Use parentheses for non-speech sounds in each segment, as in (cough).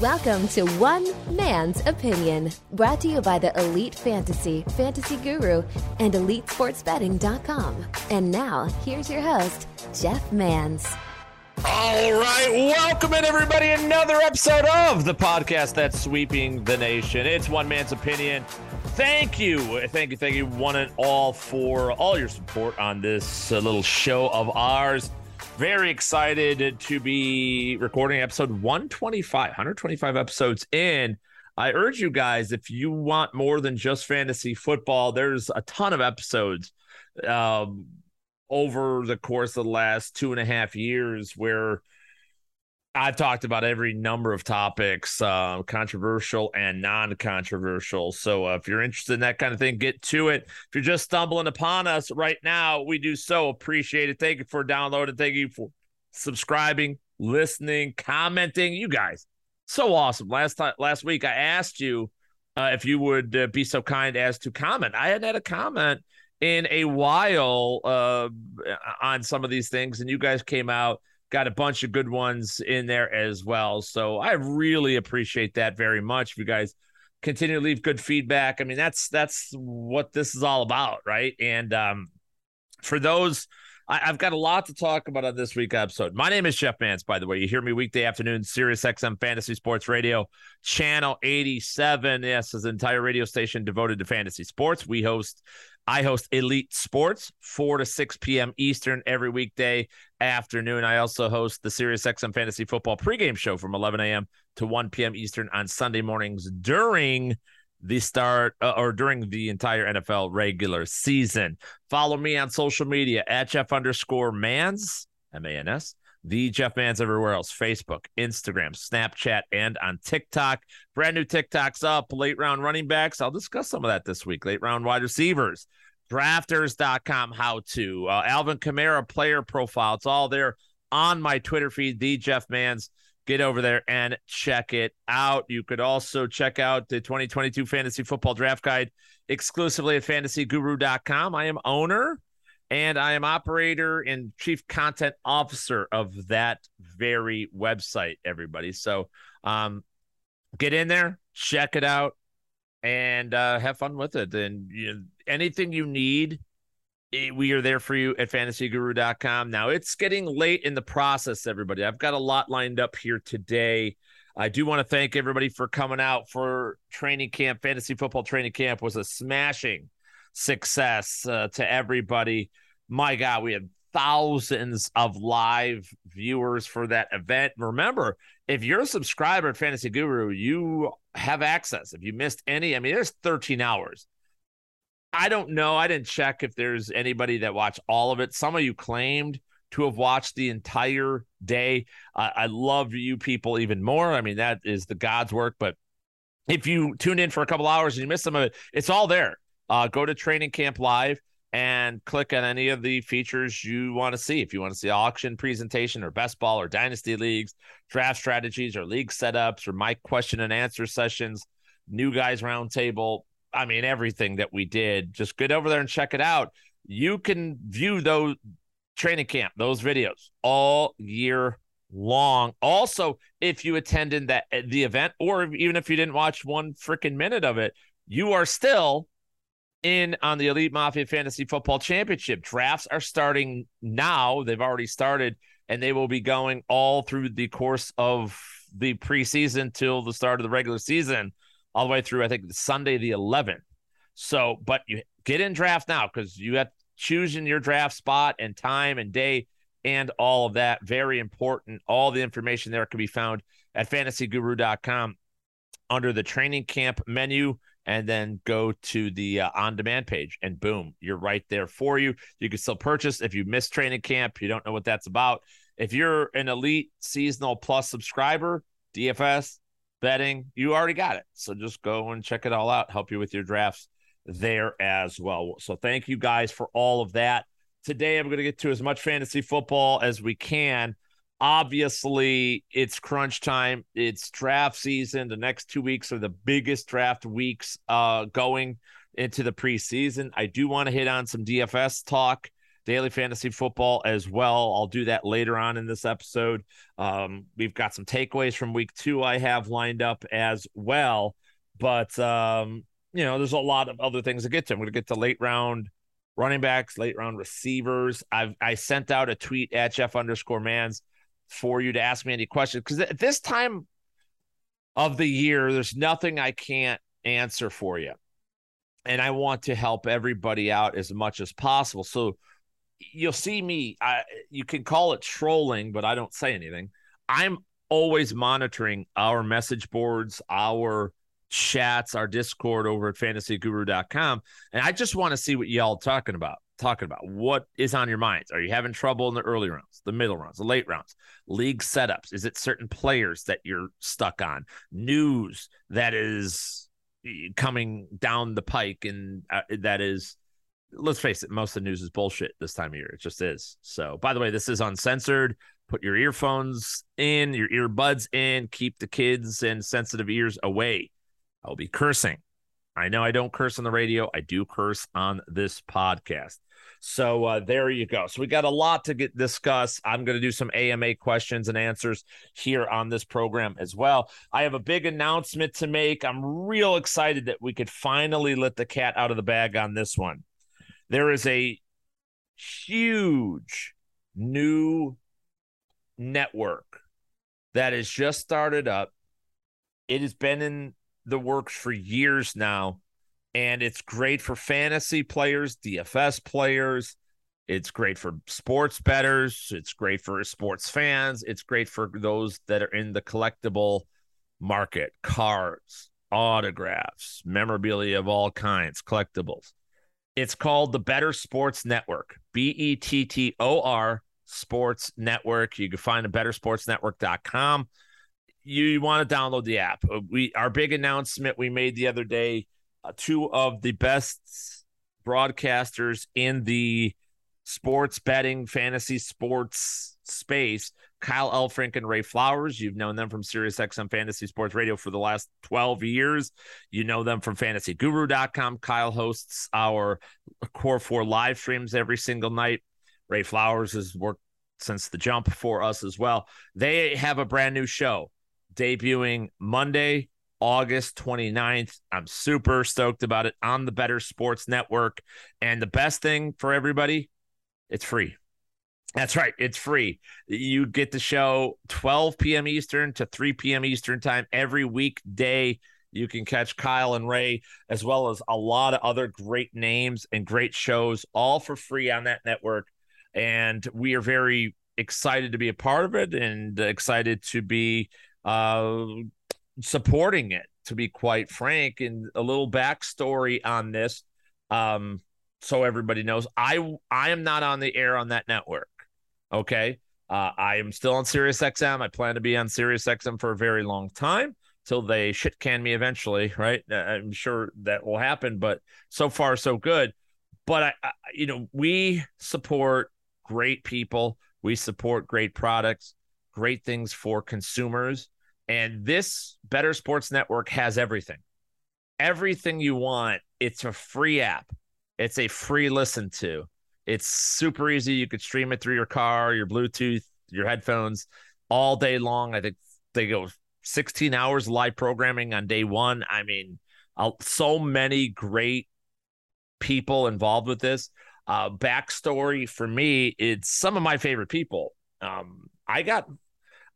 Welcome to One Man's Opinion, brought to you by the Elite Fantasy, Fantasy Guru, and EliteSportsBetting.com. And now, here's your host, Jeff Mans. All right, welcome in everybody. Another episode of the podcast that's sweeping the nation. It's One Man's Opinion. Thank you, thank you, thank you, one and all, for all your support on this uh, little show of ours. Very excited to be recording episode 125, 125 episodes in. I urge you guys, if you want more than just fantasy football, there's a ton of episodes um, over the course of the last two and a half years where I've talked about every number of topics, uh, controversial and non-controversial. So uh, if you're interested in that kind of thing, get to it. If you're just stumbling upon us right now, we do so appreciate it. Thank you for downloading. Thank you for subscribing, listening, commenting. You guys, so awesome. Last time, last week, I asked you uh, if you would uh, be so kind as to comment. I hadn't had a comment in a while uh, on some of these things, and you guys came out got a bunch of good ones in there as well. So I really appreciate that very much. If you guys continue to leave good feedback, I mean that's that's what this is all about, right? And um, for those. I, have got a lot to talk about on this week episode. My name is Jeff Mans, by the way. You hear me weekday afternoon, Sirius XM Fantasy Sports Radio, channel 87. Yes, is an entire radio station devoted to fantasy sports. We host I host Elite Sports, 4 to 6 p.m. Eastern every weekday afternoon. I also host the SiriusXM Fantasy Football pregame show from 11 a.m. to 1 p.m. Eastern on Sunday mornings during the start uh, or during the entire NFL regular season. Follow me on social media at Jeff underscore Mans, M A N S, the Jeff Mans everywhere else Facebook, Instagram, Snapchat, and on TikTok. Brand new TikToks up, late round running backs. I'll discuss some of that this week. Late round wide receivers, drafters.com, how to, uh, Alvin Kamara player profile. It's all there on my Twitter feed, the Jeff Mans. Get over there and check it out. You could also check out the 2022 Fantasy Football Draft Guide exclusively at fantasyguru.com. I am owner and I am operator and chief content officer of that very website, everybody. So um, get in there, check it out, and uh, have fun with it. And you know, anything you need, eh, we are there for you at fantasyguru.com. Now, it's getting late in the process, everybody. I've got a lot lined up here today. I do want to thank everybody for coming out for training camp. Fantasy football training camp was a smashing success uh, to everybody. My God, we had thousands of live viewers for that event. Remember, if you're a subscriber at Fantasy Guru, you have access. If you missed any, I mean, there's 13 hours. I don't know. I didn't check if there's anybody that watched all of it. Some of you claimed to have watched the entire day. Uh, I love you people even more. I mean, that is the God's work. But if you tuned in for a couple hours and you missed some of it, it's all there. Uh, go to Training Camp Live and click on any of the features you want to see. If you want to see auction presentation or best ball or dynasty leagues, draft strategies or league setups or my question and answer sessions, new guys roundtable. I mean, everything that we did, just get over there and check it out. You can view those training camp, those videos all year long. Also, if you attended that the event, or even if you didn't watch one freaking minute of it, you are still in on the Elite Mafia Fantasy Football Championship. Drafts are starting now. They've already started, and they will be going all through the course of the preseason till the start of the regular season, all the way through, I think, Sunday the 11th. So, but you get in draft now because you have choosing your draft spot and time and day and all of that. Very important. All the information there can be found at fantasyguru.com under the training camp menu and then go to the uh, on demand page and boom you're right there for you. You can still purchase if you miss training camp you don't know what that's about. If you're an elite seasonal plus subscriber dfs betting you already got it. So just go and check it all out. Help you with your drafts there as well. So thank you guys for all of that. Today i'm going to get to as much fantasy football as we can obviously it's crunch time it's draft season the next two weeks are the biggest draft weeks uh going into the preseason i do want to hit on some dfs talk daily fantasy football as well. I'll do that later on in this episode. Um, we've got some takeaways from week two I have lined up as well. But, um, you know, there's a lot of other things to get to. I'm going to get to late round running backs, late round receivers. I've I sent out a tweet at Jeff underscore Mans for you to ask me any questions because at this time of the year, there's nothing I can't answer for you. And I want to help everybody out as much as possible. So you'll see me. I, you can call it trolling, but I don't say anything. I'm always monitoring our message boards, our chats, our Discord over at fantasyguru.com. And I just want to see what y'all talking about. Talking about what is on your minds. Are you having trouble in the early rounds, the middle rounds, the late rounds, league setups? Is it certain players that you're stuck on? News that is eh, coming down the pike and uh, that is let's face it, most of the news is bullshit this time of year. It just is. So, by the way, this is uncensored. Put your earphones in, your earbuds in, keep the kids and sensitive ears away. I'll be cursing. I know I don't curse on the radio. I do curse on this podcast. So uh, there you go. So we got a lot to get discuss. I'm going to do some AMA questions and answers here on this program as well. I have a big announcement to make. I'm real excited that we could finally let the cat out of the bag on this one. There is a huge new network that has just started up. It has been in the works for years now, and it's great for fantasy players, DFS players. It's great for sports betters. It's great for sports fans. It's great for those that are in the collectible market cards, autographs, memorabilia of all kinds, collectibles. It's called the Bettor Sports Network, B E T T O R Sports Network. You can find it bettorsportsnetwork.com. You, you want to download the app. Uh, we our big announcement we made the other day, Uh, two of the best broadcasters in the sports betting fantasy sports space Kyle Elfrink and Ray Flowers. You've known them from SiriusXM Fantasy Sports Radio for the last 12 years. You know them from fantasyguru.com. Kyle hosts our Core 4 live streams every single night. Ray Flowers has worked since the jump for us as well. They have a brand new show debuting Monday, August 29th. I'm super stoked about it on the Bettor Sports Network. And the best thing for everybody, it's free. That's right. It's free. You get the show 12 p.m. Eastern to 3 p.m. Eastern time every weekday. You can catch Kyle and Ray, as well as a lot of other great names and great shows, all for free on that network. And we are very excited to be a part of it and excited to be uh, supporting it, to be quite frank. And a little backstory on this. Um, so everybody knows I I am not on the air on that network. Okay. Uh, I am still on Sirius XM. I plan to be on Sirius XM for a very long time till they shit can me eventually, right? Uh, I'm sure that will happen, but so far so good. But I, I, you know, we support great people. We support great products, great things for consumers, and this Bettor Sports Network has everything. Everything you want. It's a free app. It's a free listen to. It's super easy. You could stream it through your car, your Bluetooth, your headphones all day long. I think they go 16 hours live programming on day one. I mean, so many great people involved with this. Uh, backstory for me, it's some of my favorite people. Um, I got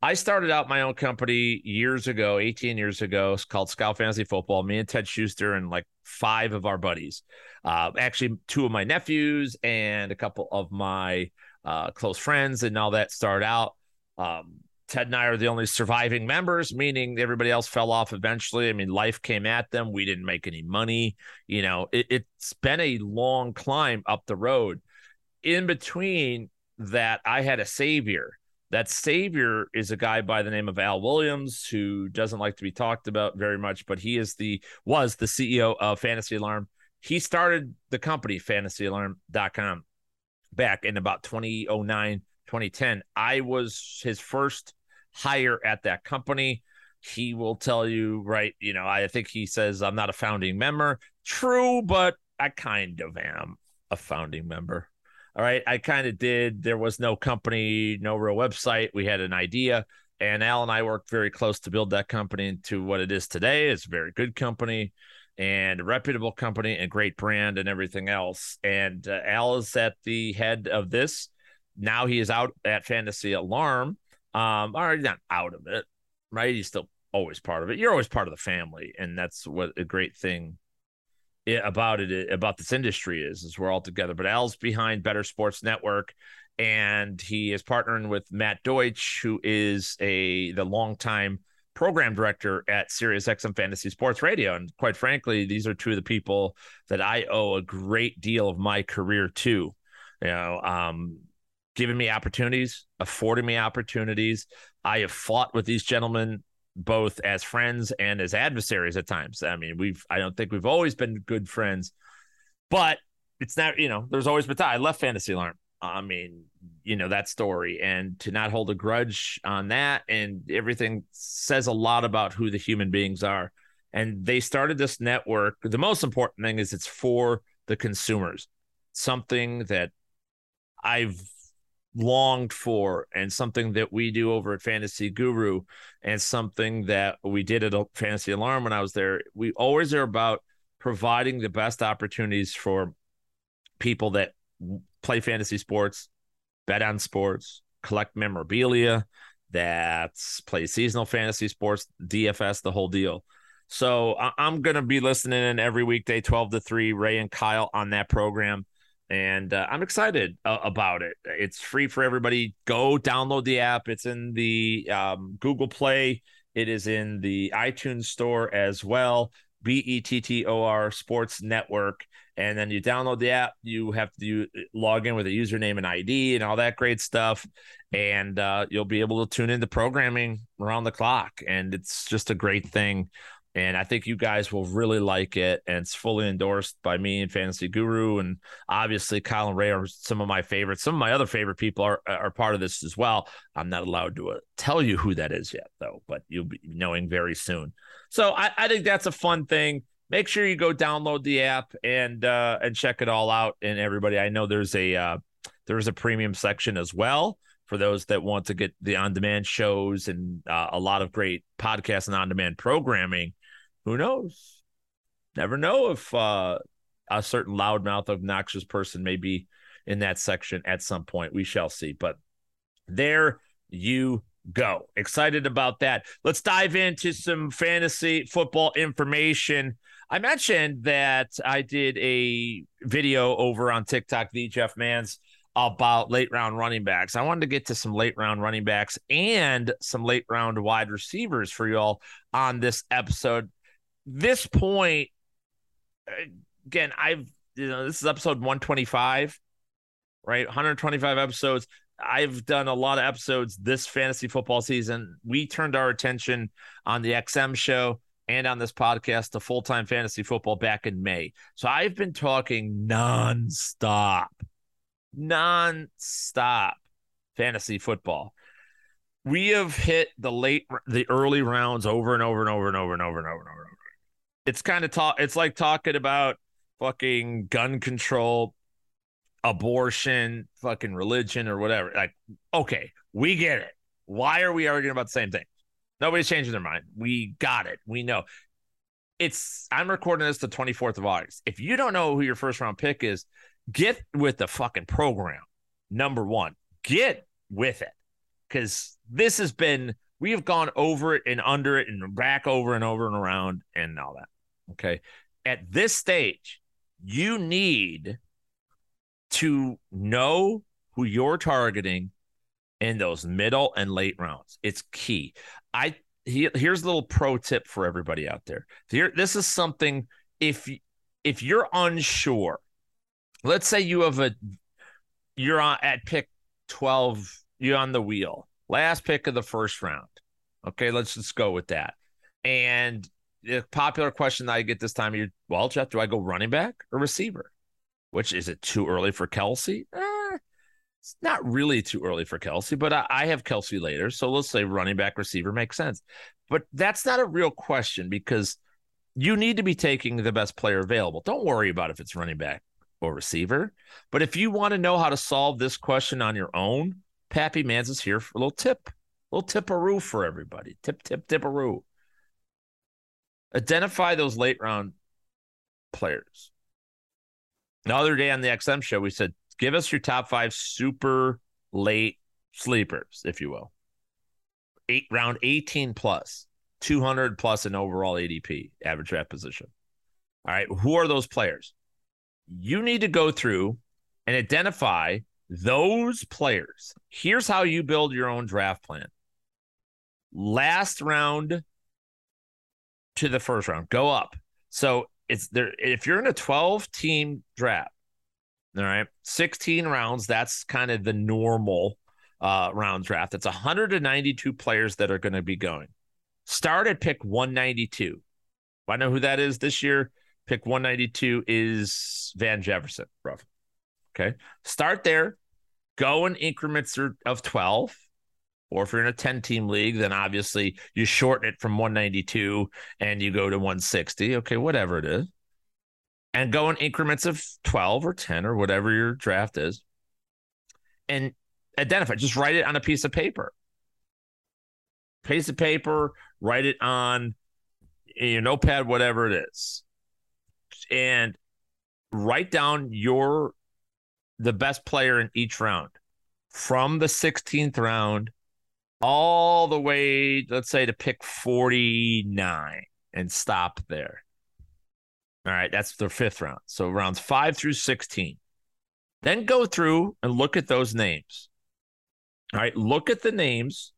I started out my own company years ago, 18 years ago. It's called Scout Fantasy Football. Me and Ted Schuster and like five of our buddies. Uh, actually, two of my nephews and a couple of my uh, close friends, and all that started out. Um, Ted and I are the only surviving members, meaning everybody else fell off eventually. I mean, life came at them. We didn't make any money. You know, it, it's been a long climb up the road. In between that, I had a savior that savior is a guy by the name of Al Williams who doesn't like to be talked about very much, but he is the was the CEO of Fantasy Alarm. He started the company fantasyalarm.com back in about 2009, 2010. I was his first hire at that company. He will tell you, right? You know, I think he says I'm not a founding member. True, but I kind of am a founding member. All right. I kind of did. There was no company, no real website. We had an idea. And Al and I worked very close to build that company into what it is today. It's a very good company and a reputable company and great brand and everything else. And uh, Al is at the head of this. Now he is out at Fantasy Alarm. Um, or not out of it, right? He's still always part of it. You're always part of the family, and that's what a great thing about it about this industry is is we're all together. But Al's behind Bettor Sports Network, and he is partnering with Matt Deutsch, who is a the longtime program director at Sirius XM Fantasy Sports Radio. And quite frankly, these are two of the people that I owe a great deal of my career to. You know, um, giving me opportunities, affording me opportunities. I have fought with these gentlemen both as friends and as adversaries at times. I mean, we've I don't think we've always been good friends, but it's not, you know, there's always been. I left Fantasy Alarm. I mean, you know, that story and to not hold a grudge on that and everything says a lot about who the human beings are. And they started this network. The most important thing is it's for the consumers, something that I've longed for and something that we do over at Fantasy Guru and something that we did at Fantasy Alarm when I was there. We always are about providing the best opportunities for people that play fantasy sports, bet on sports, collect memorabilia, that play seasonal fantasy sports, DFS, the whole deal. So I'm going to be listening in every weekday, 12 to 3, Ray and Kyle on that program and uh, I'm excited uh, about it. It's free for everybody. Go download the app. It's in the um, Google Play. It is in the iTunes Store as well. B E T T O R Sports Network, and then you download the app. You have to log in with a username and ID and all that great stuff, and uh, you'll be able to tune in the programming around the clock. And it's just a great thing and I think you guys will really like it. And it's fully endorsed by me and Fantasy Guru, and obviously and Ray are some of my favorites. Some of my other favorite people are are part of this as well. I'm not allowed to uh, tell you who that is yet, though, but you'll be knowing very soon. So I, I think that's a fun thing. Make sure you go download the app and uh, and check it all out. And everybody, I know there's a uh, there's a premium section as well for those that want to get the on-demand shows and uh, a lot of great podcasts and on-demand programming who knows? Never know if uh, a certain loudmouth, obnoxious person may be in that section at some point. We shall see. But there you go. Excited about that. Let's dive into some fantasy football information. I mentioned that I did a video over on TikTok, the Jeff Mans, about late round running backs. I wanted to get to some late round running backs and some late round wide receivers for y'all on this episode this point, again, I've you know this is episode 125, right? 125 episodes. I've done a lot of episodes this fantasy football season. We turned our attention on the XM show and on this podcast to full time fantasy football back in May. So I've been talking nonstop, nonstop fantasy football. We have hit the late, the early rounds over and over and over and over and over and over and over. It's kind of talk. It's like talking about fucking gun control, abortion, fucking religion, or whatever. Like, okay, we get it. Why are we arguing about the same thing? Nobody's changing their mind. We got it. We know. It's I'm recording this the 24th of August. If you don't know who your first round pick is, get with the fucking program. Number one, get with it. Cause this has been we have gone over it and under it and back over and over and around and all that. Okay. At this stage, you need to know who you're targeting in those middle and late rounds. It's key. I he, here's a little pro tip for everybody out there. Here, this is something if if you're unsure, let's say you have a you're on at pick 12, you're on the wheel Last pick of the first round. Okay, let's just go with that. And the popular question that I get this time of year, well, Jeff, do I go running back or receiver? Which is it too early for Kelce? Eh, it's not really too early for Kelce, but I, I have Kelce later. So let's say running back receiver makes sense. But that's not a real question because you need to be taking the best player available. Don't worry about if it's running back or receiver. But if you want to know how to solve this question on your own, Pappy Mans is here for a little tip, a little tipperoo for everybody. Tip, tip, tipperoo. Identify those late round players. The other day on the XM show, we said, give us your top five super late sleepers, if you will. Eight round 18 plus, 200 plus in overall ADP, average draft position. All right. Who are those players? You need to go through and identify those players. Here's how you build your own draft plan. Last round to the first round, go up. So it's there. If you're in a 12 team draft, all right, 16 rounds, that's kind of the normal uh, round draft. It's 192 players that are going to be going. Start at pick 192. I know who that is this year. Pick 192 is Van Jefferson, roughly. Okay. Start there. Go in increments of 12. Or if you're in a 10 team league, then obviously you shorten it from 192 and you go to 160. Okay, whatever it is. And go in increments of 12 or 10 or whatever your draft is. And identify, just write it on a piece of paper. Piece of paper, write it on your notepad, whatever it is and write down your the best player in each round. From the 16th round all the way let's say to pick 49 and stop there. All right that's the fifth round. So rounds 5 through 16 then go through and look at those names. All right look at the names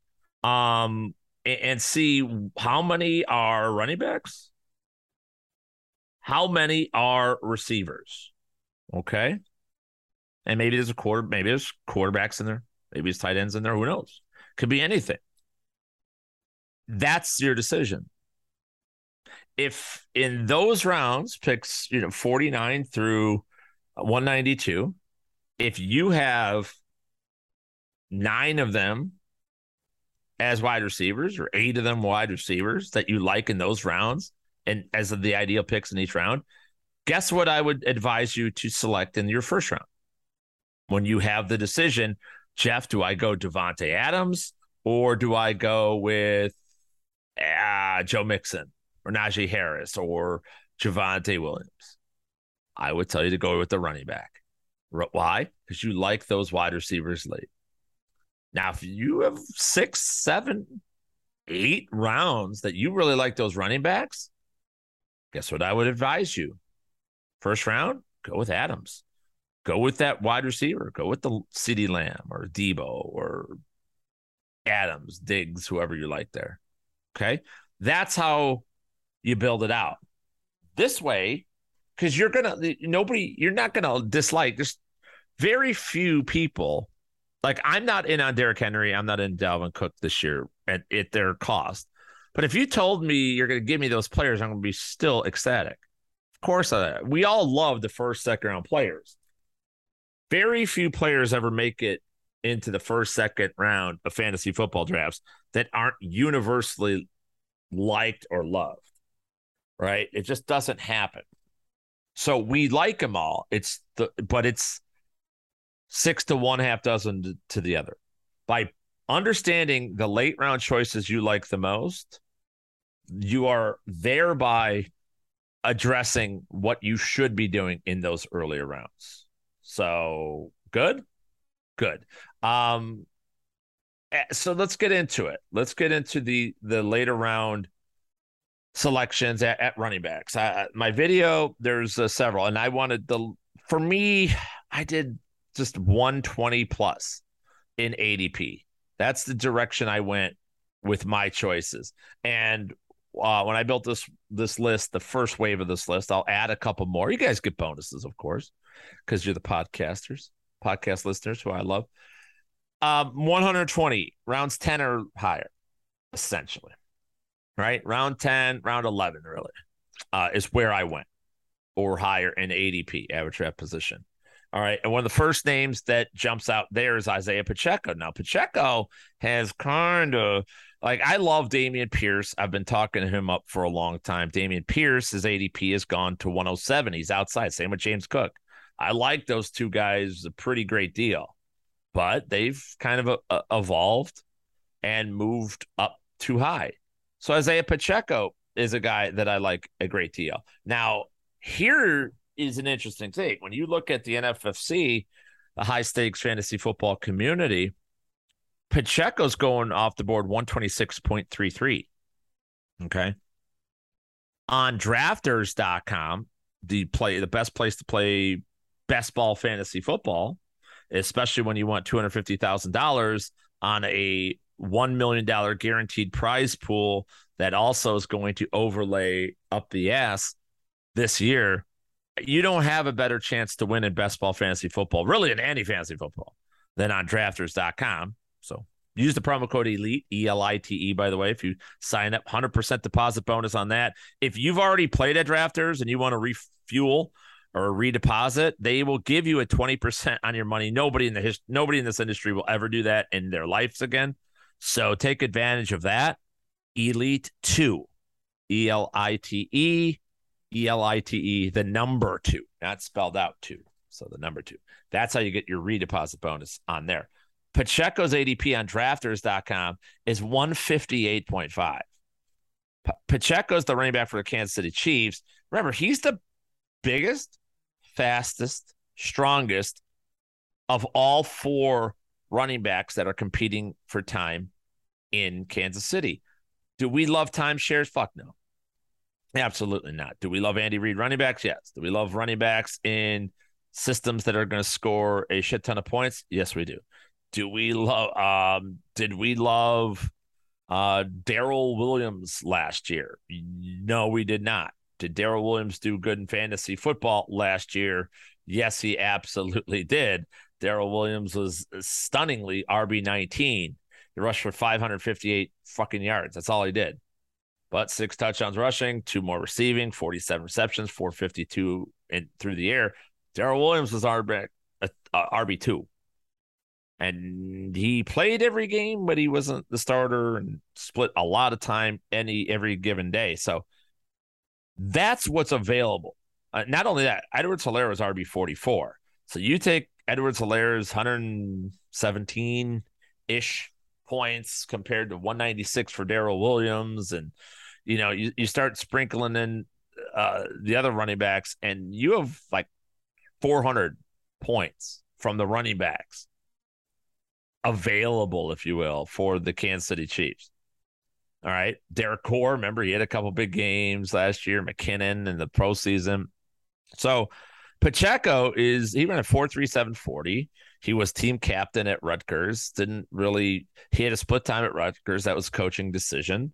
um and see how many are running backs. How many are receivers? Okay. And maybe there's a quarter, maybe there's quarterbacks in there, maybe there's tight ends in there. Who knows? Could be anything. That's your decision. If in those rounds, picks, you know, 49 through 192, if you have nine of them as wide receivers or eight of them wide receivers that you like in those rounds, and as the ideal picks in each round, guess what I would advise you to select in your first round? When you have the decision, Jeff, do I go Davante Adams or do I go with uh, Joe Mixon or Najee Harris or Javonte Williams? I would tell you to go with the running back. Why? Because you like those wide receivers late. Now, if you have six, seven, eight rounds that you really like those running backs, guess what I would advise you? First round, go with Adams. Go with that wide receiver. Go with the CeeDee Lamb or Deebo or Adams, Diggs, whoever you like there. Okay. That's how you build it out. This way, because you're gonna nobody, you're not gonna dislike. There's very few people. Like I'm not in on Derrick Henry. I'm not in Dalvin Cook this year at, at their cost. But if you told me you're to give me those players, I'm to be still ecstatic. Of course, uh, we all love the first, second round players. Very few players ever make it into the first, second round of fantasy football drafts that aren't universally liked or loved. Right? It just doesn't happen. So we like them all. It's the, but it's six to one half dozen to, the other. By understanding the late round choices you like the most, you are thereby addressing what you should be doing in those earlier rounds. So good, good. Um, eh, so let's get into it. Let's get into the the later round selections at, at running backs. I, my video, there's uh, several, and I wanted the for me, I did just 120 plus in ADP. That's the direction I went with my choices. And uh, when I built this this list, the first wave of this list, I'll add a couple more. You guys get bonuses, of course, because you're the podcasters, podcast listeners who I love. Um, 120 rounds 10 or higher, essentially. Right, round 10, round 11, really, uh, is where I went, or higher in ADP, average draft position. All right. And one of the first names that jumps out there is Isaiah Pacheco. Now, Pacheco has kind of like I love Dameon Pierce. I've been talking to him up for a long time. Dameon Pierce, his ADP has gone to 107. He's outside. Same with James Cook. I like those two guys a pretty great deal, but they've kind of uh, uh, evolved and moved up too high. So Isaiah Pacheco is a guy that I like a great deal. Now, here is an interesting thing. When you look at the NFFC, the high stakes fantasy football community, Pacheco's going off the board 126.33. Okay. On drafters.com, the play the best place to play best ball fantasy football, especially when you want $250,000 on a $1 million guaranteed prize pool that also is going to overlay up the ass this year. You don't have a better chance to win in best ball fantasy football, really in any fantasy football, than on drafters.com. So use the promo code ELITE, E L I T E, by the way, if you sign up, 100% deposit bonus on that. If you've already played at drafters and you want to refuel or a redeposit, they will give you a 20% on your money. Nobody in the his, nobody in this industry will ever do that in their lives again. So take advantage of that. Elite 2, E L I T E, E L I T E, the number 2, not spelled out 2. So the number 2. That's how you get your redeposit bonus on there. Pacheco's ADP on drafters.com is 158.5. P- Pacheco's the running back for the Kansas City Chiefs. Remember, he's the biggest, fastest, strongest of all four running backs that are competing for time in Kansas City. Do we love timeshares? Fuck no. Absolutely not. Do we love Andy Reid running backs? Yes. Do we love running backs in systems that are going to score a shit ton of points? Yes, we do. Do we love? Um, did we love uh, Darrel Williams last year? No, we did not. Did Darrel Williams do good in fantasy football last year? Yes, he absolutely (laughs) did. Darrel Williams was stunningly RB nineteen. He rushed for 558 fucking yards. That's all he did. But six touchdowns rushing, two more receiving, 47 receptions, 452 in, through the air. Darrel Williams was RB, uh, RB2 and he played every game, but he wasn't the starter and split a lot of time any every given day. So that's what's available. Uh, not only that, Edwards Helaire is RB forty four. So you take Edwards hundred seventeen ish points compared to one ninety six for Darrel Williams, and you know you, you start sprinkling in uh, the other running backs, and you have like four hundred points from the running backs available, if you will, for the Kansas City Chiefs. All right. Derek Carr, remember, he had a couple big games last year, McKinnon in the pro season. So Pacheco is even at 43740. He was team captain at Rutgers. Didn't really, he had a split time at Rutgers. That was coaching decision.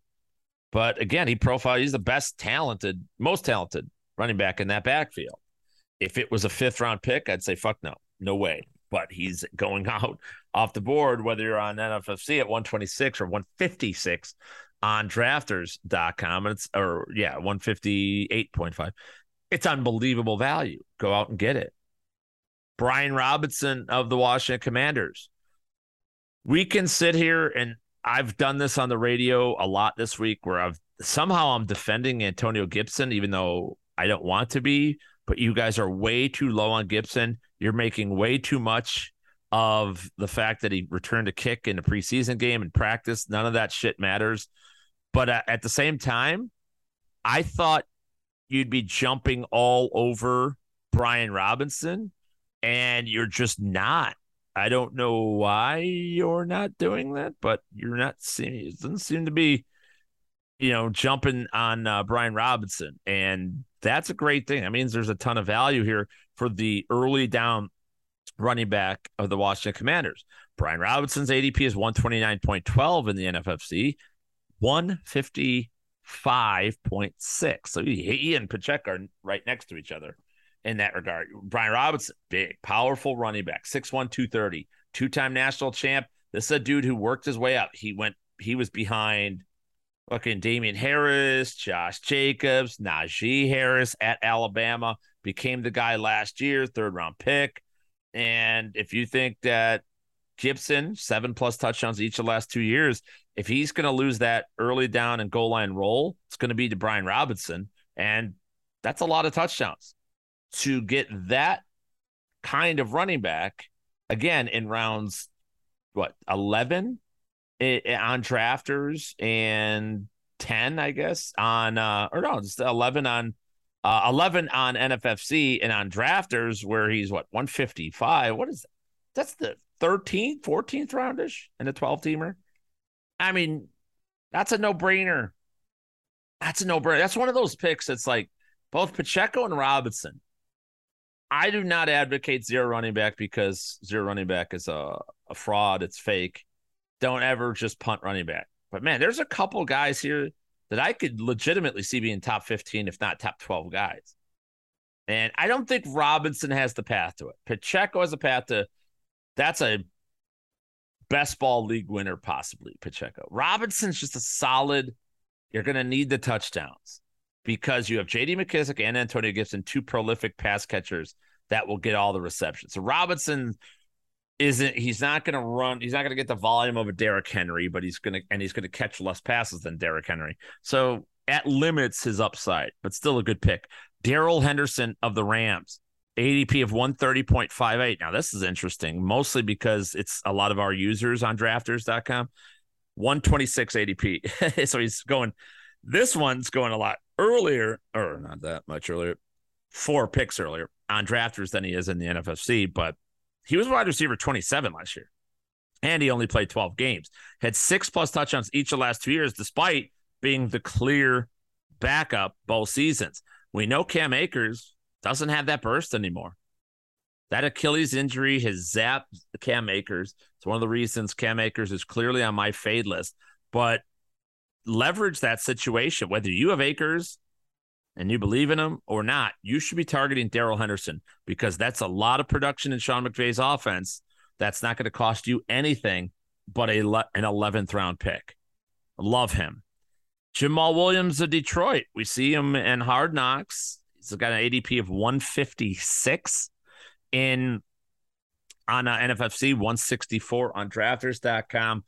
But again, he profiled, he's the best talented, most talented running back in that backfield. If it was a fifth round pick, I'd say, fuck no, no way but he's going (laughs) out off the board, whether you're on NFFC at 126 or 156 on drafters.com. And it's, or yeah, 158.5. It's unbelievable value. Go out and get it. Brian Robinson of the Washington Commanders. We can sit here and I've done this on the radio a lot this week where I've somehow I'm defending Antonio Gibson, even though I don't want to be, but you guys are way too low on Gibson. You're making way too much of the fact that he returned a kick in a preseason game and practice. None of that shit matters. But at the same time, I thought you'd be jumping all over Brian Robinson, and you're just not. I don't know why you're not doing that, but you're not seeing it doesn't seem to be, you know, jumping on uh, Brian Robinson. And that's a great thing. That means there's a ton of value here for the early down running back of the Washington Commanders. Brian Robinson's ADP is 129.12 in the NFFC, 155.6. So he and Pacheco are right next to each other in that regard. Brian Robinson, big, powerful running back, 6'1, 230, two time national champ. This is a dude who worked his way up. He went, he was behind fucking Damien Harris, Josh Jacobs, Najee Harris at Alabama became the guy last year, third round pick. And if you think that Gibson, seven plus touchdowns each of the last two years, if he's going to lose that early down and goal line role, it's going to be to Brian Robinson. And that's a lot of touchdowns. To get that kind of running back again in rounds what 11 on drafters and 10 I guess on uh or no just 11 on uh 11 on NFFC and on drafters where he's what 155 what is that? that's the 13th 14th roundish and a 12 teamer I mean that's a no-brainer that's a no-brainer that's one of those picks that's like both Pacheco and Robinson I do not advocate zero running back because zero running back is a, a fraud. It's fake. Don't ever just punt running back. But man, there's a couple guys here that I could legitimately see being top 15, if not top 12 guys. And I don't think Robinson has the path to it. Pacheco has a path to that's a best ball league winner, possibly Pacheco. Robinson's just a solid, you're going to need the touchdowns because you have JD McKissic and Antonio Gibson, two prolific pass catchers that will get all the receptions. So Robinson isn't he's not going to run he's not going to get the volume of a Derrick Henry, but he's going to and he's going to catch less passes than Derrick Henry. So at limits his upside, but still a good pick. Darrell Henderson of the Rams. ADP of 130.58. Now, this is interesting, mostly because it's a lot of our users on drafters.com. 126 ADP. (laughs) so he's going, this one's going a lot earlier, or not that much earlier, four picks earlier on drafters than he is in the NFFC, but he was wide receiver 27 last year. And he only played 12 games. Had six plus touchdowns each of the last two years, despite being the clear backup both seasons. We know Cam Akers doesn't have that burst anymore. That Achilles injury has zapped Cam Akers. It's one of the reasons Cam Akers is clearly on my fade list. But leverage that situation. Whether you have Akers and you believe in him or not, you should be targeting Darrell Henderson because that's a lot of production in Sean McVay's offense. That's not going to cost you anything but a an 11th round pick. Love him. Jamaal Williams of Detroit. We see him in Hard Knocks. He's got an ADP of 156 in on uh, NFFC, 164 on drafters.com.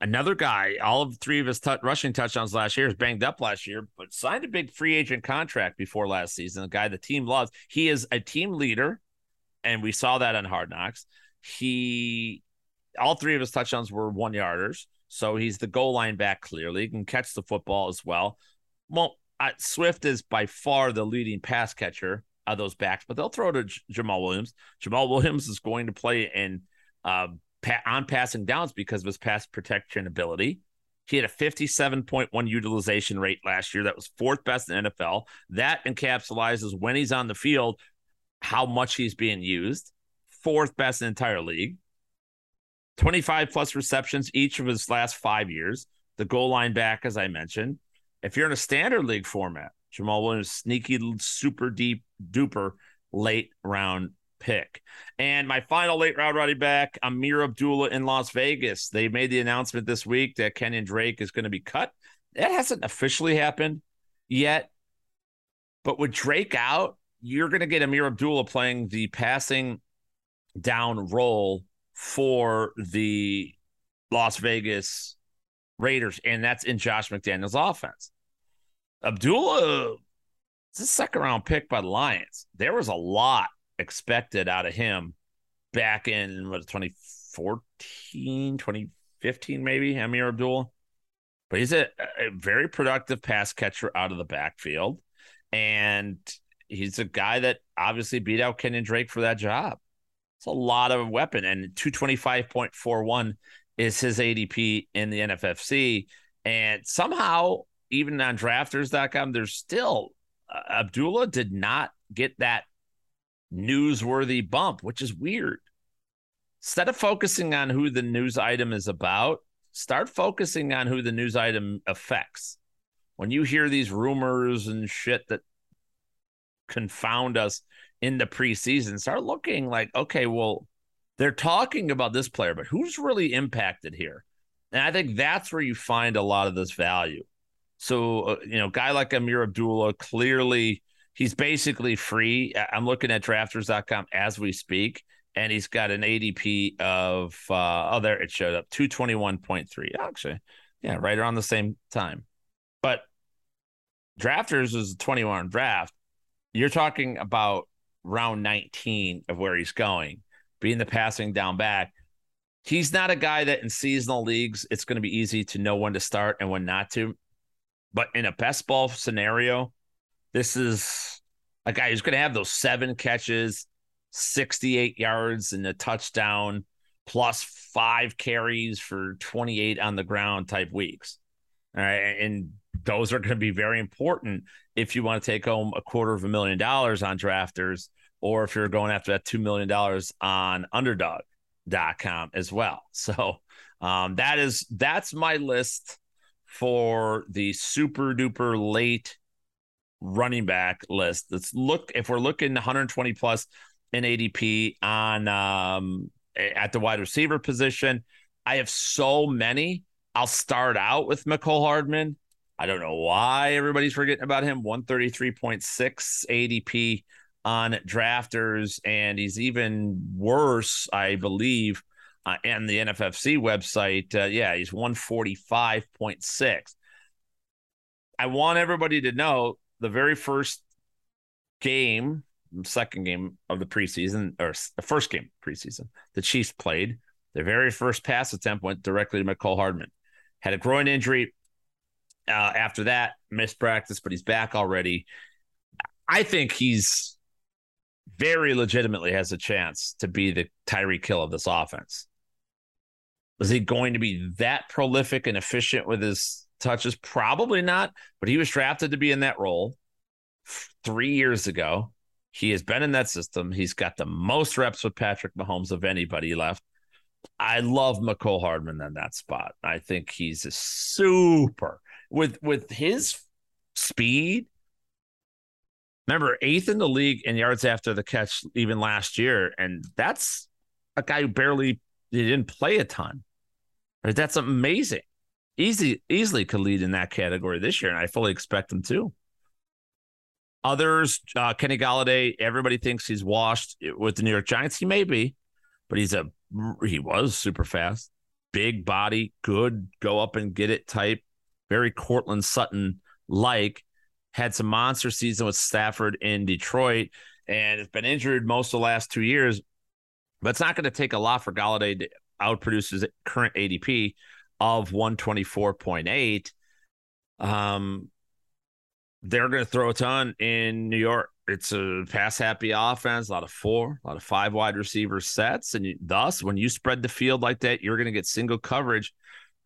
Another guy, all of three of his t- rushing touchdowns last year is banged up last year, but signed a big free agent contract before last season. A guy the team loves. He is a team leader, and we saw that on Hard Knocks. He, all three of his touchdowns were one yarders, so he's the goal line back clearly. He can catch the football as well. Well, Swift is by far the leading pass catcher of those backs, but they'll throw to J- Jamaal Williams. Jamaal Williams is going to play in. Uh, on passing downs because of his pass protection ability. He had a 57.1 utilization rate last year. That was fourth best in NFL. That encapsulates when he's on the field, how much he's being used. Fourth best in the entire league. 25 plus receptions each of his last five years. The goal line back, as I mentioned. If you're in a standard league format, Jamaal Williams, sneaky, super deep duper late round pick. And my final late round running back, Ameer Abdullah in Las Vegas. They made the announcement this week that Kenyan Drake is going to be cut. That hasn't officially happened yet. But with Drake out, you're going to get Ameer Abdullah playing the passing down role for the Las Vegas Raiders, and that's in Josh McDaniels' offense. Abdullah, it's a second round pick by the Lions. There was a lot expected out of him back in what 2014, 2015, maybe Ameer Abdul. But he's a, a very productive pass catcher out of the backfield. And he's a guy that obviously beat out Kenyan Drake for that job. It's a lot of weapon. And 225.41 is his ADP in the NFFC. And somehow, even on drafters.com, there's still uh, Abdullah did not get that newsworthy bump, which is weird. Instead of focusing on who the news item is about, start focusing on who the news item affects. When you hear these rumors and shit that confound us in the preseason, start looking like, okay, well, they're talking about this player, but who's really impacted here? And I think that's where you find a lot of this value. So, uh, you know, guy like Ameer Abdullah clearly he's basically free. I'm looking at drafters.com as we speak, and he's got an ADP of uh, oh there it showed up 221.3. Actually, yeah, right around the same time. But drafters is a 21 draft. You're talking about round 19 of where he's going, being the passing down back. He's not a guy that in seasonal leagues, it's going to be easy to know when to start and when not to. But in a best ball scenario, this is a guy who's going to have those seven catches, 68 yards, and a touchdown, plus five carries for 28 on the ground type weeks. All right. And those are going to be very important if you want to take home a quarter of a million dollars on drafters or if you're going after that $2 million on underdog.com as well. So um, that is that's my list for the super duper late running back list. Let's look if we're looking 120 plus in ADP on um, at the wide receiver position. I have so many. I'll start out with Mecole Hardman. I don't know why everybody's forgetting about him. 133.6 ADP on drafters, and he's even worse, I believe, uh, and the NFFC website. Uh, yeah, he's 145.6. I want everybody to know the very first game, second game of the preseason, or the first game preseason, the Chiefs played. Their very first pass attempt went directly to Mecole Hardman. Had a groin injury. Uh, after that, missed practice, but he's back already. I think he's very legitimately has a chance to be the Tyreek Hill of this offense. Was he going to be that prolific and efficient with his touches? Probably not, but he was drafted to be in that role three years ago. He has been in that system. He's got the most reps with Patrick Mahomes of anybody left. I love Mecole Hardman in that spot. I think he's a super with with his speed Remember, eighth in the league in yards after the catch, even last year, and that's a guy who barely he didn't play a ton. That's amazing. Easy, easily could lead in that category this year, and I fully expect him to. Others, uh, Kenny Golladay, everybody thinks he's washed with the New York Giants. He may be, but he's a he was super fast, big body, good go up and get it type, very Courtland Sutton like had some monster season with Stafford in Detroit and has been injured most of the last two years. But it's not going to take a lot for Golladay to outproduce his current ADP of 124.8. Um, they're going to throw a ton in New York. It's a pass happy offense, a lot of four, a lot of five wide receiver sets. And thus, when you spread the field like that, you're going to get single coverage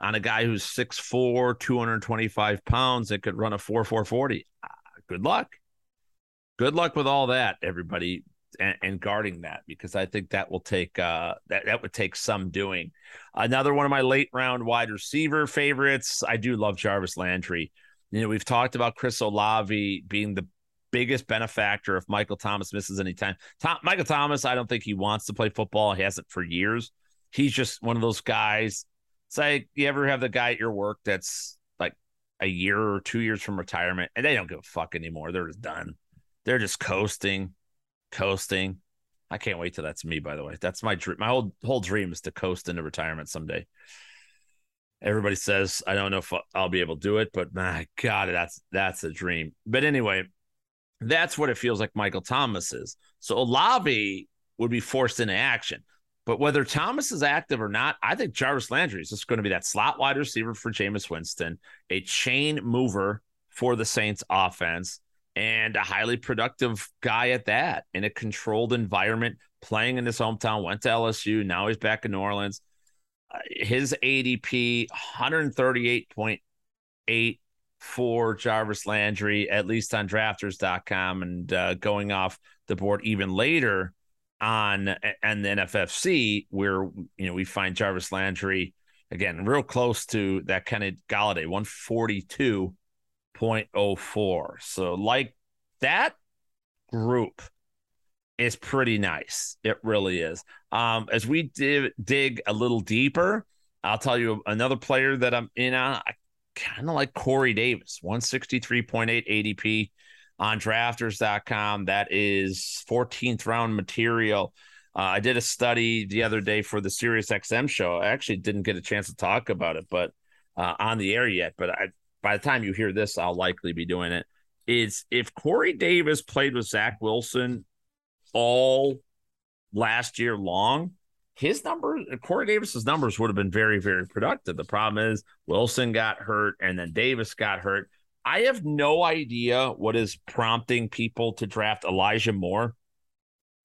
on a guy who's 6'4, 225 pounds that could run a 4 440. Uh, good luck. Good luck with all that, everybody, and, and, guarding that because I think that will take uh that, that would take some doing. Another one of my late round wide receiver favorites. I do love Jarvis Landry. You know, we've talked about Chris Olave being the biggest benefactor if Michael Thomas misses any time. Tom, Michael Thomas, I don't think he wants to play football. He hasn't for years. He's just one of those guys it's like you ever have the guy at your work that's like a year or two years from retirement and they don't give a fuck anymore. They're just done. They're just coasting, coasting. I can't wait till that's me, by the way. That's my dream. My whole whole dream is to coast into retirement someday. Everybody says I don't know if I'll be able to do it, but my God, that's that's a dream. But anyway, that's what it feels like Michael Thomas is. So Olave would be forced into action. But whether Thomas is active or not, I think Jarvis Landry is just going to be that slot wide receiver for Jameis Winston, a chain mover for the Saints offense, and a highly productive guy at that in a controlled environment, playing in his hometown, went to LSU. Now he's back in New Orleans. Uh, his ADP, 138.8 for Jarvis Landry, at least on drafters.com, and uh, going off the board even later on and the NFFC, where you know we find Jarvis Landry again real close to that Kenneth Golladay, 142 0.04. So, like that group is pretty nice. It really is. Um, as we dig, dig a little deeper, I'll tell you another player that I'm in on. I kind of like Corey Davis, 163.8 ADP on drafters.com. That is 14th round material. Uh, I did a study the other day for the Sirius XM show. I actually didn't get a chance to talk about it, but uh, on the air yet, but I by the time you hear this, I'll likely be doing it. Is if Corey Davis played with Zach Wilson all last year long, his numbers, Corey Davis's numbers would have been very, very productive. The problem is Wilson got hurt and then Davis got hurt. I have no idea what is prompting people to draft Elijah Moore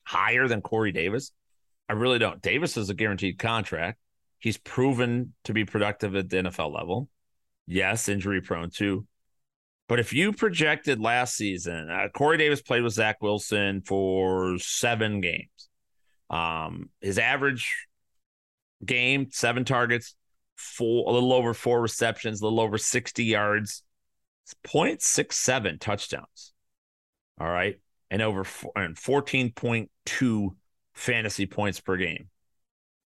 higher than Corey Davis. I really don't. Davis is a guaranteed contract. He's proven to be productive at the NFL level. Yes, injury prone too. But if you projected last season, uh, Corey Davis played with Zach Wilson for seven games. Um, his average game, seven targets, four, a little over four receptions, a little over 60 yards, 0.67 touchdowns. All right. And over four, and 14.2 fantasy points per game.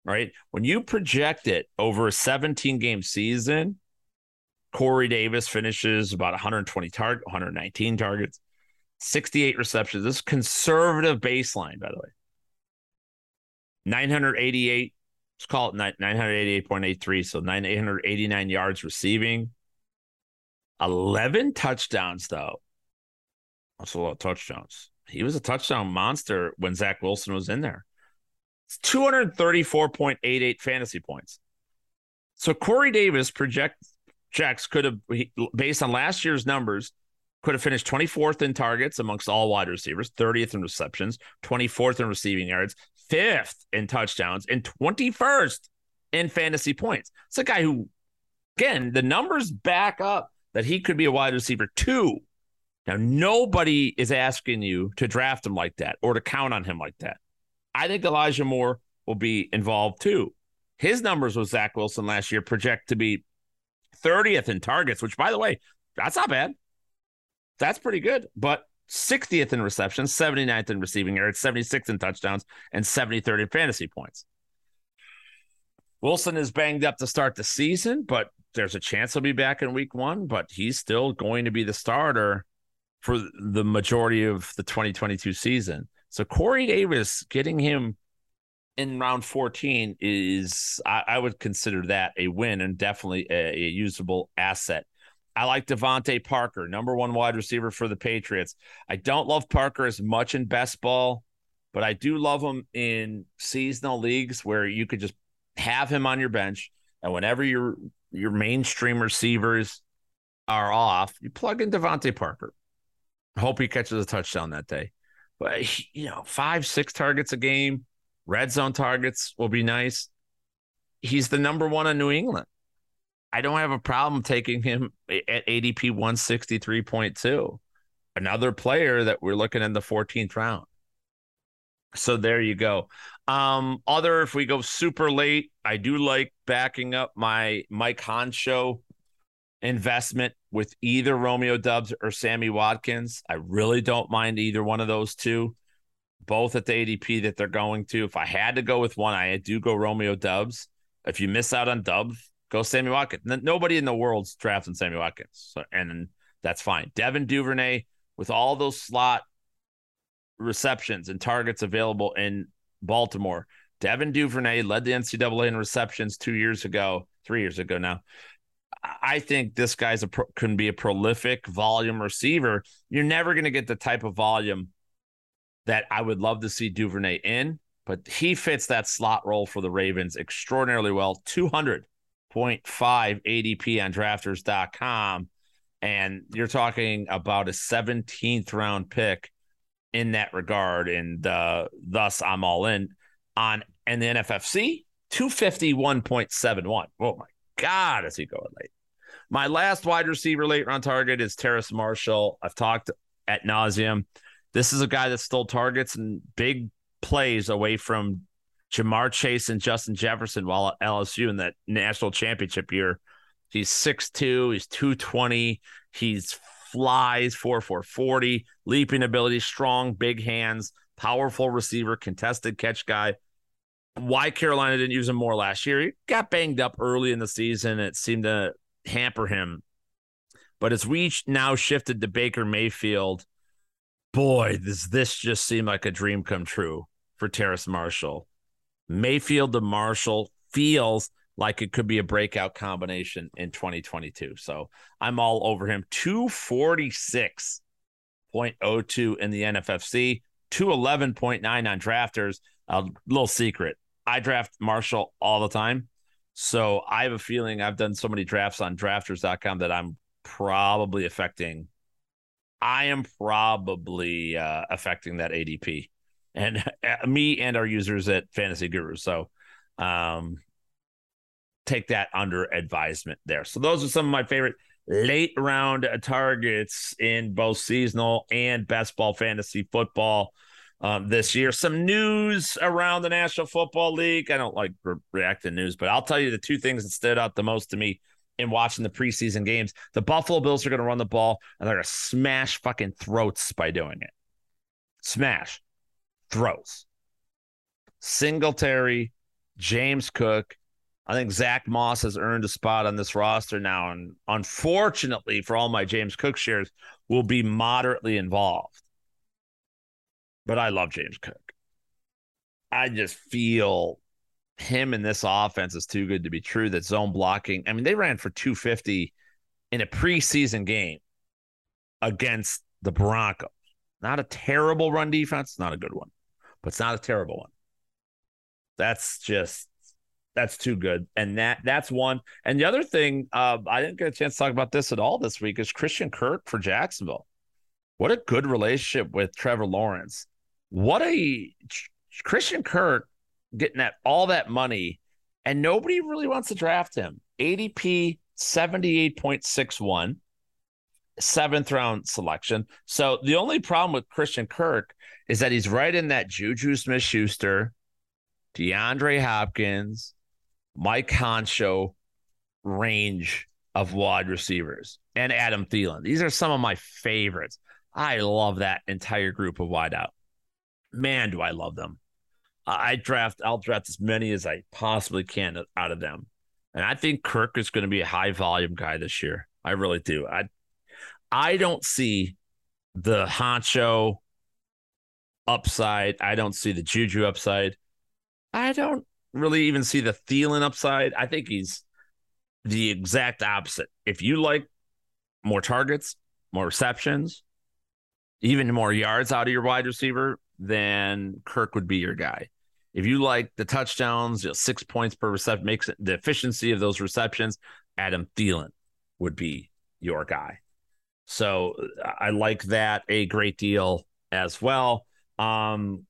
Right. When you project it over a 17 game season, Corey Davis finishes about 120 target, 119 targets, 68 receptions. This is conservative baseline, by the way. 988, let's call it 988.83. So 989 yards receiving. 11 touchdowns, though. That's a lot of touchdowns. He was a touchdown monster when Zach Wilson was in there. It's 234.88 fantasy points. So Corey Davis projects checks could have, based on last year's numbers, could have finished 24th in targets amongst all wide receivers, 30th in receptions, 24th in receiving yards, fifth in touchdowns, and 21st in fantasy points. It's a guy who, again, the numbers back up that he could be a wide receiver too. Now, nobody is asking you to draft him like that or to count on him like that. I think Elijah Moore will be involved too. His numbers with Zach Wilson last year project to be 30th in targets, which, by the way, that's not bad. That's pretty good. But 60th in receptions, 79th in receiving yards, 76th in touchdowns, and 73rd in fantasy points. Wilson is banged up to start the season, but there's a chance he'll be back in week one, but he's still going to be the starter for the majority of the 2022 season. So Corey Davis getting him in round 14 is I, I, would consider that a win and definitely a, a usable asset. I like DeVante Parker, number one wide receiver for the Patriots. I don't love Parker as much in best ball, but I do love him in seasonal leagues where you could just have him on your bench. And whenever your your mainstream receivers are off, you plug in DeVante Parker. Hope he catches a touchdown that day. But you know, five, six targets a game, Red zone targets will be nice. He's the number one in New England. I don't have a problem taking him at ADP 163.2. Another player that we're looking in the 14th round. So there you go. Um, other if we go super late, I do like backing up my Mike Honcho investment with either Romeo Doubs or Sammy Watkins. I really don't mind either one of those two both at the ADP that they're going to. If I had to go with one, I do go Romeo Doubs. If you miss out on Doubs, go Sammy Watkins. Nobody in the world's drafting Sammy Watkins, so, and that's fine. Devin Duvernay with all those slot receptions and targets available in Baltimore. Devin Duvernay led the NCAA in receptions two years ago, three years ago now. I think this guy's a pro, can be a prolific volume receiver. You're never going to get the type of volume that I would love to see Duvernay in, but he fits that slot role for the Ravens extraordinarily well. 200.5 ADP on drafters.com. And you're talking about a 17th round pick in that regard. And uh, thus, I'm all in on and the NFFC 251.71. Oh my God, is he going late? My last wide receiver late round target is Terrace Marshall. I've talked at nauseum this is a guy that stole targets and big plays away from Ja'Marr Chase and Justin Jefferson while at LSU in that national championship year. He's 6'2, he's 220, he's flies 4 4 40, leaping ability, strong, big hands, powerful receiver, contested catch guy. Why Carolina didn't use him more last year? He got banged up early in the season. It seemed to hamper him. But as we now shifted to Baker Mayfield, boy, does this just seem like a dream come true for Terrace Marshall. Mayfield to Marshall feels like it could be a breakout combination in 2022. So I'm all over him. 246.02 in the NFFC, 211.9 on drafters. A little secret. I draft Marshall all the time. So I have a feeling I've done so many drafts on drafters.com that I'm probably affecting. I am probably uh, affecting that ADP and uh, me and our users at Fantasy Guru. So um, take that under advisement there. So those are some of my favorite late round targets in both seasonal and best ball fantasy football um, this year. Some news around the National Football League. I don't like re- react to news, but I'll tell you the two things that stood out the most to me in watching the preseason games. The Buffalo Bills are going to run the ball and they're going to smash fucking throats by doing it. Smash throats. Singletary, James Cook, I think Zach Moss has earned a spot on this roster now. And unfortunately, for all my James Cook shares, will be moderately involved. But I love James Cook. I just feel him in this offense is too good to be true. That zone blocking. I mean, they ran for 250 in a preseason game against the Broncos. Not a terrible run defense, not a good one, but it's not a terrible one. That's just that's too good. And that that's one. And the other thing, uh, I didn't get a chance to talk about this at all this week, is Christian Kirk for Jacksonville. What a good relationship with Trevor Lawrence. What a Christian Kirk getting that all that money, and nobody really wants to draft him. ADP 78.61, seventh round selection. So the only problem with Christian Kirk is that he's right in that Juju Smith Schuster, DeAndre Hopkins, Mike Honcho range of wide receivers and Adam Thielen. These are some of my favorites. I love that entire group of wideout. Man, do I love them. I draft, I'll draft as many as I possibly can out of them. And I think Kirk is going to be a high volume guy this year. I really do. I I don't see the honcho upside. I don't see the Juju upside. I don't really even see the Thielen upside. I think he's the exact opposite. If you like more targets, more receptions, even more yards out of your wide receiver, then Kirk would be your guy. If you like the touchdowns, you know, six points per reception makes it the efficiency of those receptions, Adam Thielen would be your guy. So I like that a great deal as well. Um,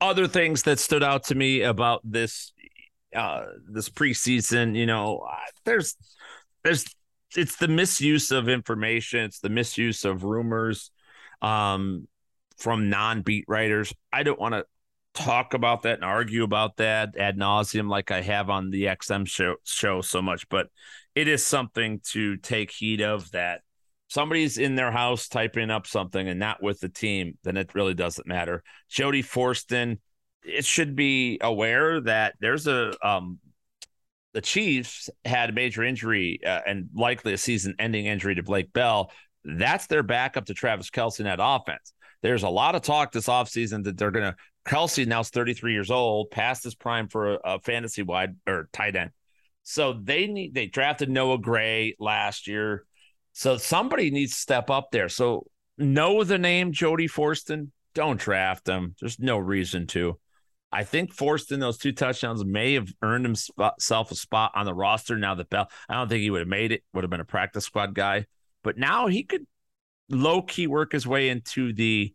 other things that stood out to me about this uh this preseason, you know, there's there's it's the misuse of information, it's the misuse of rumors um from non-beat writers. I don't want to talk about that and argue about that ad nauseum like I have on the XM show show so much, but it is something to take heed of that somebody's in their house typing up something and not with the team, then it really doesn't matter. Jody Fortson, it should be aware that there's a um the Chiefs had a major injury uh, and likely a season-ending injury to Blake Bell. That's their backup to Travis Kelce in that offense. There's a lot of talk this offseason that they're going to Kelce is 33 years old, past his prime for a, a fantasy wide or tight end. So they need they drafted Noah Gray last year. So somebody needs to step up there. So know the name Jody Fortson. Don't draft him. There's no reason to. I think Fortson those two touchdowns may have earned himself a spot on the roster. Now that Bell, I don't think he would have made it. Would have been a practice squad guy, but now he could low key work his way into the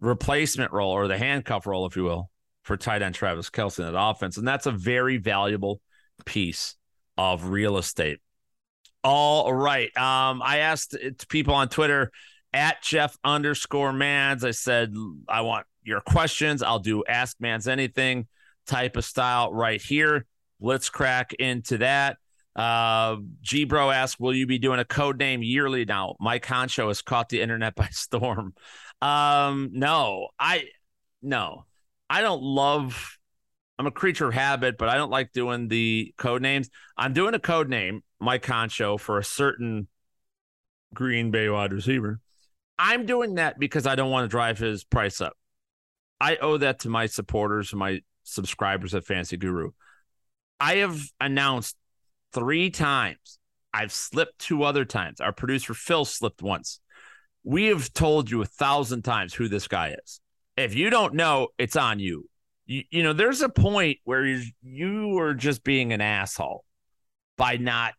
replacement role or the handcuff role, if you will, for tight end Travis Kelce in that offense, and that's a very valuable piece of real estate. All right. Um, I asked people on Twitter at Jeff underscore Mans. I said, I want your questions. I'll do Ask Mans Anything type of style right here. Let's crack into that. Uh, G Bro asked, Will you be doing a code name yearly now? Mike Honcho has caught the internet by storm. Um, no, I, no, I don't love I'm a creature of habit, but I don't like doing the code names. I'm doing a code name, Mike Honcho, for a certain Green Bay wide receiver. I'm doing that because I don't want to drive his price up. I owe that to my supporters and my subscribers at Fantasy Guru. I have announced three times. I've slipped two other times. Our producer Phil slipped once. We have told you a thousand times who this guy is. If you don't know, it's on you. You, you know, there's a point where you you are just being an asshole by not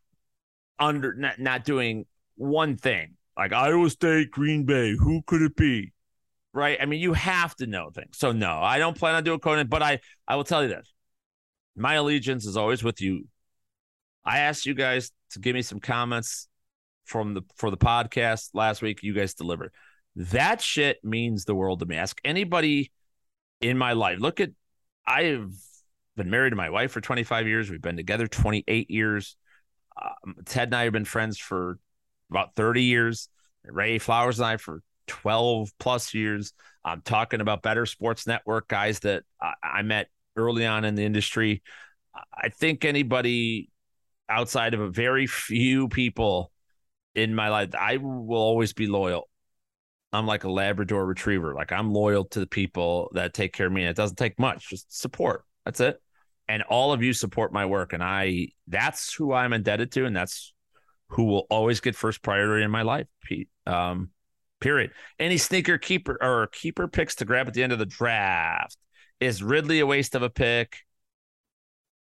under not, not doing one thing. Like Iowa State, Green Bay, who could it be? Right? I mean, you have to know things. So no, I don't plan on doing Conan, but I I will tell you this. My allegiance is always with you. I asked you guys to give me some comments from the for the podcast last week. You guys delivered. That shit means the world to me. Ask anybody in my life. Look at I've been married to my wife for 25 years. We've been together 28 years. Um, Ted and I have been friends for about 30 years. Ray Flowers and I for 12 plus years. I'm talking about Bettor Sports Network guys that I, I met early on in the industry. I think anybody outside of a very few people in my life, I will always be loyal. I'm like a Labrador retriever. Like I'm loyal to the people that take care of me. And it doesn't take much, just support. That's it. And all of you support my work. And I, that's who I'm indebted to. And that's who will always get first priority in my life. Pete. Um, period. Any sneaker keeper or keeper picks to grab at the end of the draft. Is Ridley a waste of a pick?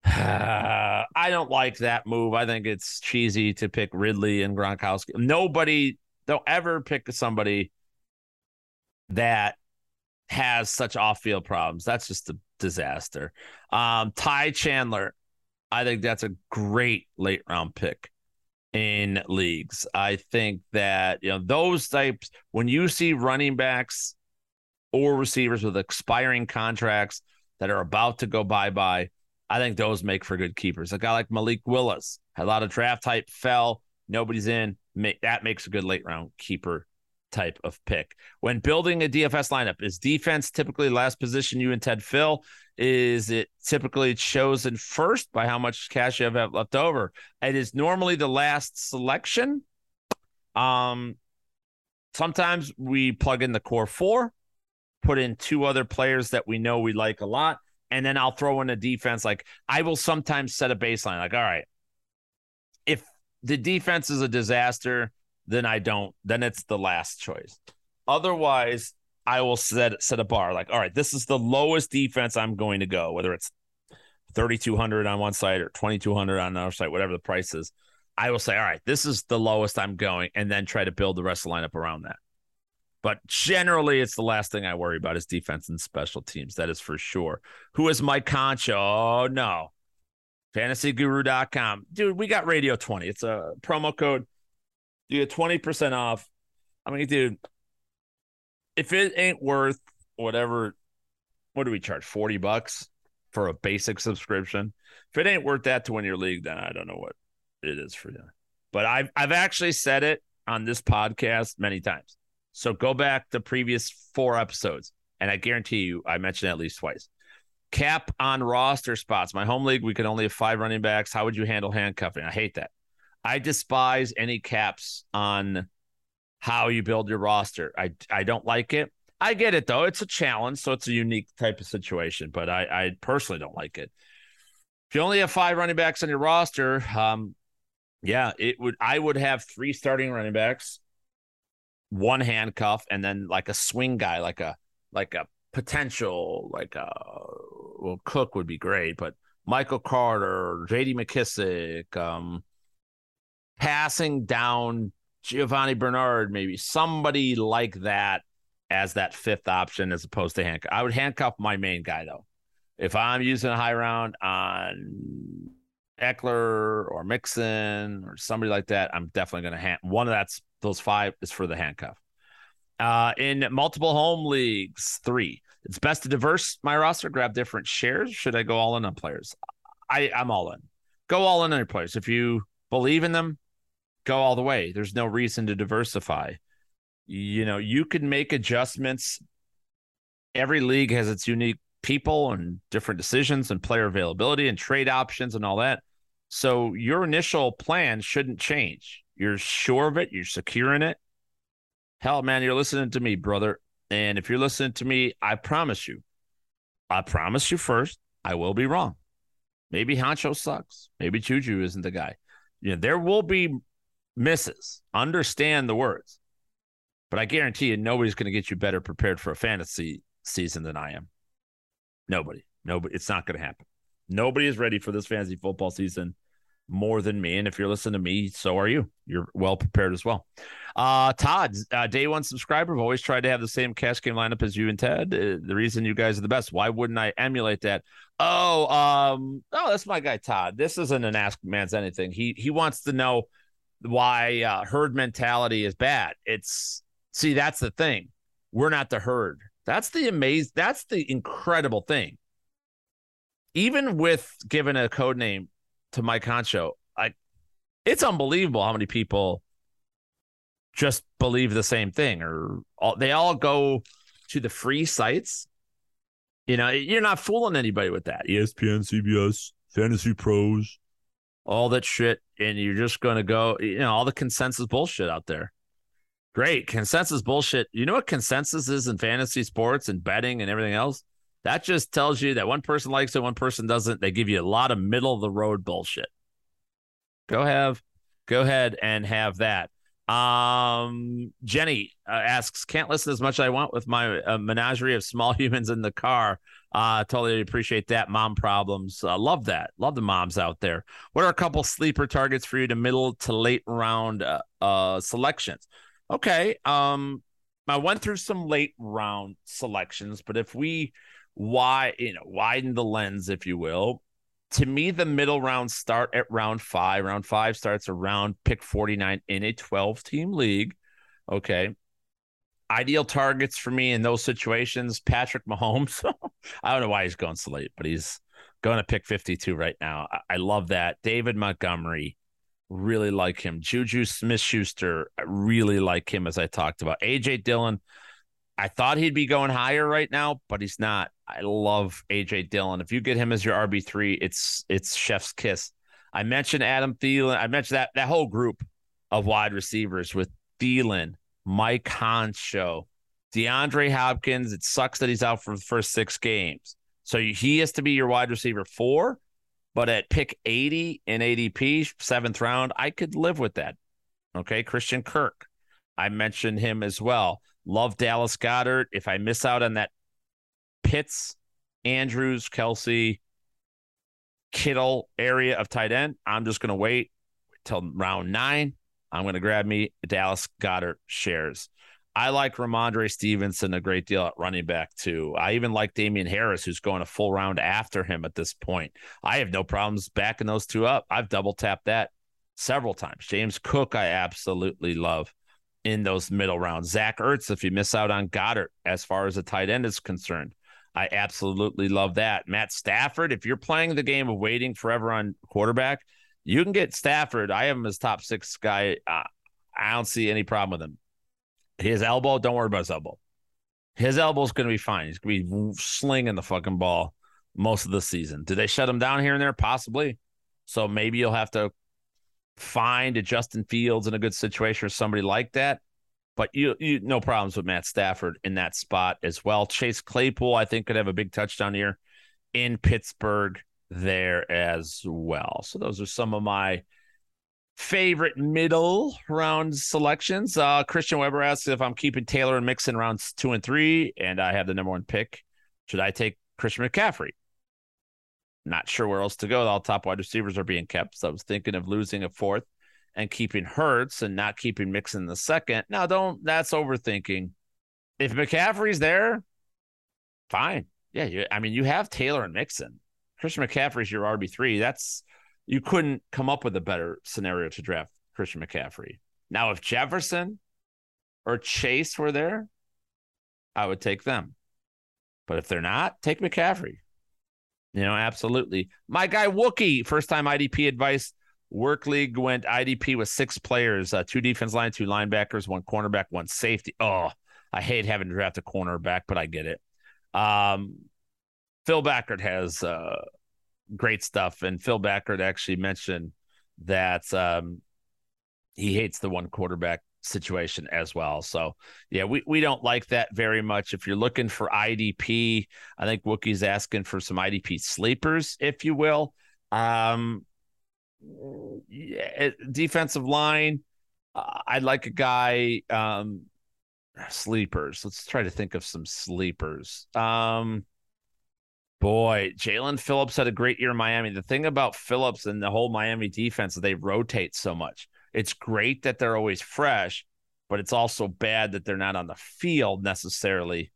(sighs) I don't like that move. I think it's cheesy to pick Ridley and Gronkowski. Nobody, don't ever pick somebody that has such off-field problems. That's just a disaster. Um, Ty Chandler, I think that's a great late round pick in leagues. I think that you know those types when you see running backs or receivers with expiring contracts that are about to go bye bye, I think those make for good keepers. A guy like Malik Willis had a lot of draft type, fell, nobody's in. Make, That makes a good late round keeper type of pick. When building a DFS lineup, is defense typically last position you and Ted fill? Is it typically chosen first by how much cash you have left over? It is normally the last selection. Um, sometimes we plug in the core four, put in two other players that we know we like a lot, and then I'll throw in a defense. Like I will sometimes set a baseline. Like, all right, if the defense is a disaster, then I don't. Then it's the last choice. Otherwise, I will set set a bar. Like, all right, this is the lowest defense I'm going to go. Whether it's 3,200 on one side or 2,200 on another side, whatever the price is, I will say, all right, this is the lowest I'm going, and then try to build the rest of the lineup around that. But generally, it's the last thing I worry about is defense and special teams. That is for sure. Who is Mike Honcho? Oh, no. FantasyGuru.com. Dude, we got Radio 20. It's a promo code you get 20% off. I mean, dude, if it ain't worth whatever, what do we charge? 40 bucks for a basic subscription? If it ain't worth that to win your league, then I don't know what it is for you. But I've I've actually said it on this podcast many times. So go back to previous four episodes, and I guarantee you I mentioned at least twice. Cap on roster spots. My home league, we can only have five running backs. How would you handle handcuffing? I hate that. I despise any caps on how you build your roster. I I don't like it. I get it though; it's a challenge, so it's a unique type of situation. But I I personally don't like it. If you only have five running backs on your roster, um, yeah, it would. I would have three starting running backs, one handcuff, and then like a swing guy, like a like a potential like a well Cook would be great, but Michael Carter, J.D. McKissic, um, passing down Giovani Bernard, maybe somebody like that as that fifth option as opposed to handcuff. I would handcuff my main guy though. If I'm using a high round on Ekeler or Mixon or somebody like that, I'm definitely going to hand one of that's those five is for the handcuff. Uh, in multiple home leagues, three. It's best to diverse my roster, grab different shares. Should I go all in on players? I, I'm all in. Go all in on your players. If you believe in them, go all the way. There's no reason to diversify. You know, you can make adjustments. Every league has its unique people and different decisions and player availability and trade options and all that. So your initial plan shouldn't change. You're sure of it, you're securing it. Hell, man, you're listening to me, brother. And if you're listening to me, I promise you, I promise you first, I will be wrong. Maybe Honcho sucks. Maybe Juju isn't the guy. You know, there will be misses. Understand the words. But I guarantee you, nobody's going to get you better prepared for a fantasy season than I am. Nobody. Nobody. It's not going to happen. Nobody is ready for this fantasy football season more than me. And if you're listening to me, so are you. You're well prepared as well. Uh, Todd, uh, day one subscriber, I've always tried to have the same cash game lineup as you and Ted. Uh, the reason you guys are the best. Why wouldn't I emulate that? Oh, um, oh, that's my guy Todd. This isn't an ask man's anything. He he wants to know why uh, herd mentality is bad. It's see that's the thing. We're not the herd. That's the amazing. That's the incredible thing. Even with given a code name to Mike Honcho, like it's unbelievable how many people just believe the same thing, or all, they all go to the free sites. You know, you're not fooling anybody with that. ESPN, CBS, Fantasy Pros, all that shit, and you're just going to go. You know, all the consensus bullshit out there. Great consensus bullshit. You know what consensus is in fantasy sports and betting and everything else? That just tells you that one person likes it, one person doesn't. They give you a lot of middle of the road bullshit. Go have, go ahead and have that. Um, Jenny uh, asks, can't listen as much as I want with my uh, menagerie of small (laughs) humans in the car. Uh, totally appreciate that. Mom problems. Uh, love that. Love the moms out there. What are a couple sleeper targets for you to middle to late round uh, uh selections? Okay. Um, I went through some late round selections, but if we why you know widen the lens, if you will. To me, the middle rounds start at round five. Round five starts around pick 49 in a 12 team league. Okay. Ideal targets for me in those situations, Patrick Mahomes. (laughs) I don't know why he's going so late, but he's going to pick 52 right now. I, I love that. David Montgomery, really like him. Juju Smith Schuster, really like him as I talked about. AJ Dillon, I thought he'd be going higher right now, but he's not. I love AJ Dillon. If you get him as your RB three, it's it's chef's kiss. I mentioned Adam Thielen. I mentioned that that whole group of wide receivers with Thielen, Mike Honcho, DeAndre Hopkins. It sucks that he's out for the first six games, so he has to be your wide receiver four. But at pick 80 in ADP, seventh round, I could live with that. Okay. Christian Kirk. I mentioned him as well. Love Dallas Goedert. If I miss out on that Pitts, Andrews, Kelce, Kittle area of tight end, I'm just going to wait till round nine. I'm going to grab me Dallas Goedert shares. I like Rhamondre Stevenson a great deal at running back too. I even like Damien Harris, who's going a full round after him at this point. I have no problems backing those two up. I've double tapped that several times. James Cook, I absolutely love in those middle rounds. Zach Ertz, if you miss out on Goedert, as far as a tight end is concerned, I absolutely love that. Matt Stafford, if you're playing the game of waiting forever on quarterback, you can get Stafford. I have him as top six guy. Uh, I don't see any problem with him. His elbow, don't worry about his elbow. His elbow's going to be fine. He's going to be slinging the fucking ball most of the season. Do they shut him down here and there? Possibly. So maybe you'll have to find a Justin Fields in a good situation or somebody like that. But you, you no problems with Matt Stafford in that spot as well. Chase Claypool, I think, could have a big touchdown here in Pittsburgh there as well. So those are some of my favorite middle round selections. Uh, Christian Weber asks if I'm keeping Taylor and Mixon rounds two and three, and I have the number one pick. Should I take Christian McCaffrey? Not sure where else to go. All top wide receivers are being kept. So I was thinking of losing a fourth and keeping Hurts and not keeping Mixon the second. Now, don't that's overthinking. If McCaffrey's there, fine. Yeah, you, I mean, you have Taylor and Mixon. Christian McCaffrey's your RB three. That's you couldn't come up with a better scenario to draft Christian McCaffrey. Now, if Jefferson or Chase were there, I would take them. But if they're not, take McCaffrey. You know, absolutely. My guy Wookie, first time IDP advice. Work League went IDP with six players, uh, two defense line, two linebackers, one cornerback, one safety. Oh, I hate having to draft a cornerback, but I get it. Um, Phil Backert has uh, great stuff, and Phil Backert actually mentioned that um, he hates the one quarterback situation as well. So yeah, we, we don't like that very much. If you're looking for IDP, I think Wookie's asking for some IDP sleepers, if you will. Um, yeah, defensive line. Uh, I'd like a guy. Um, sleepers. Let's try to think of some sleepers. Um, boy, Jaelan Phillips had a great year in Miami. The thing about Phillips and the whole Miami defense is they rotate so much. It's great that they're always fresh, but it's also bad that they're not on the field necessarily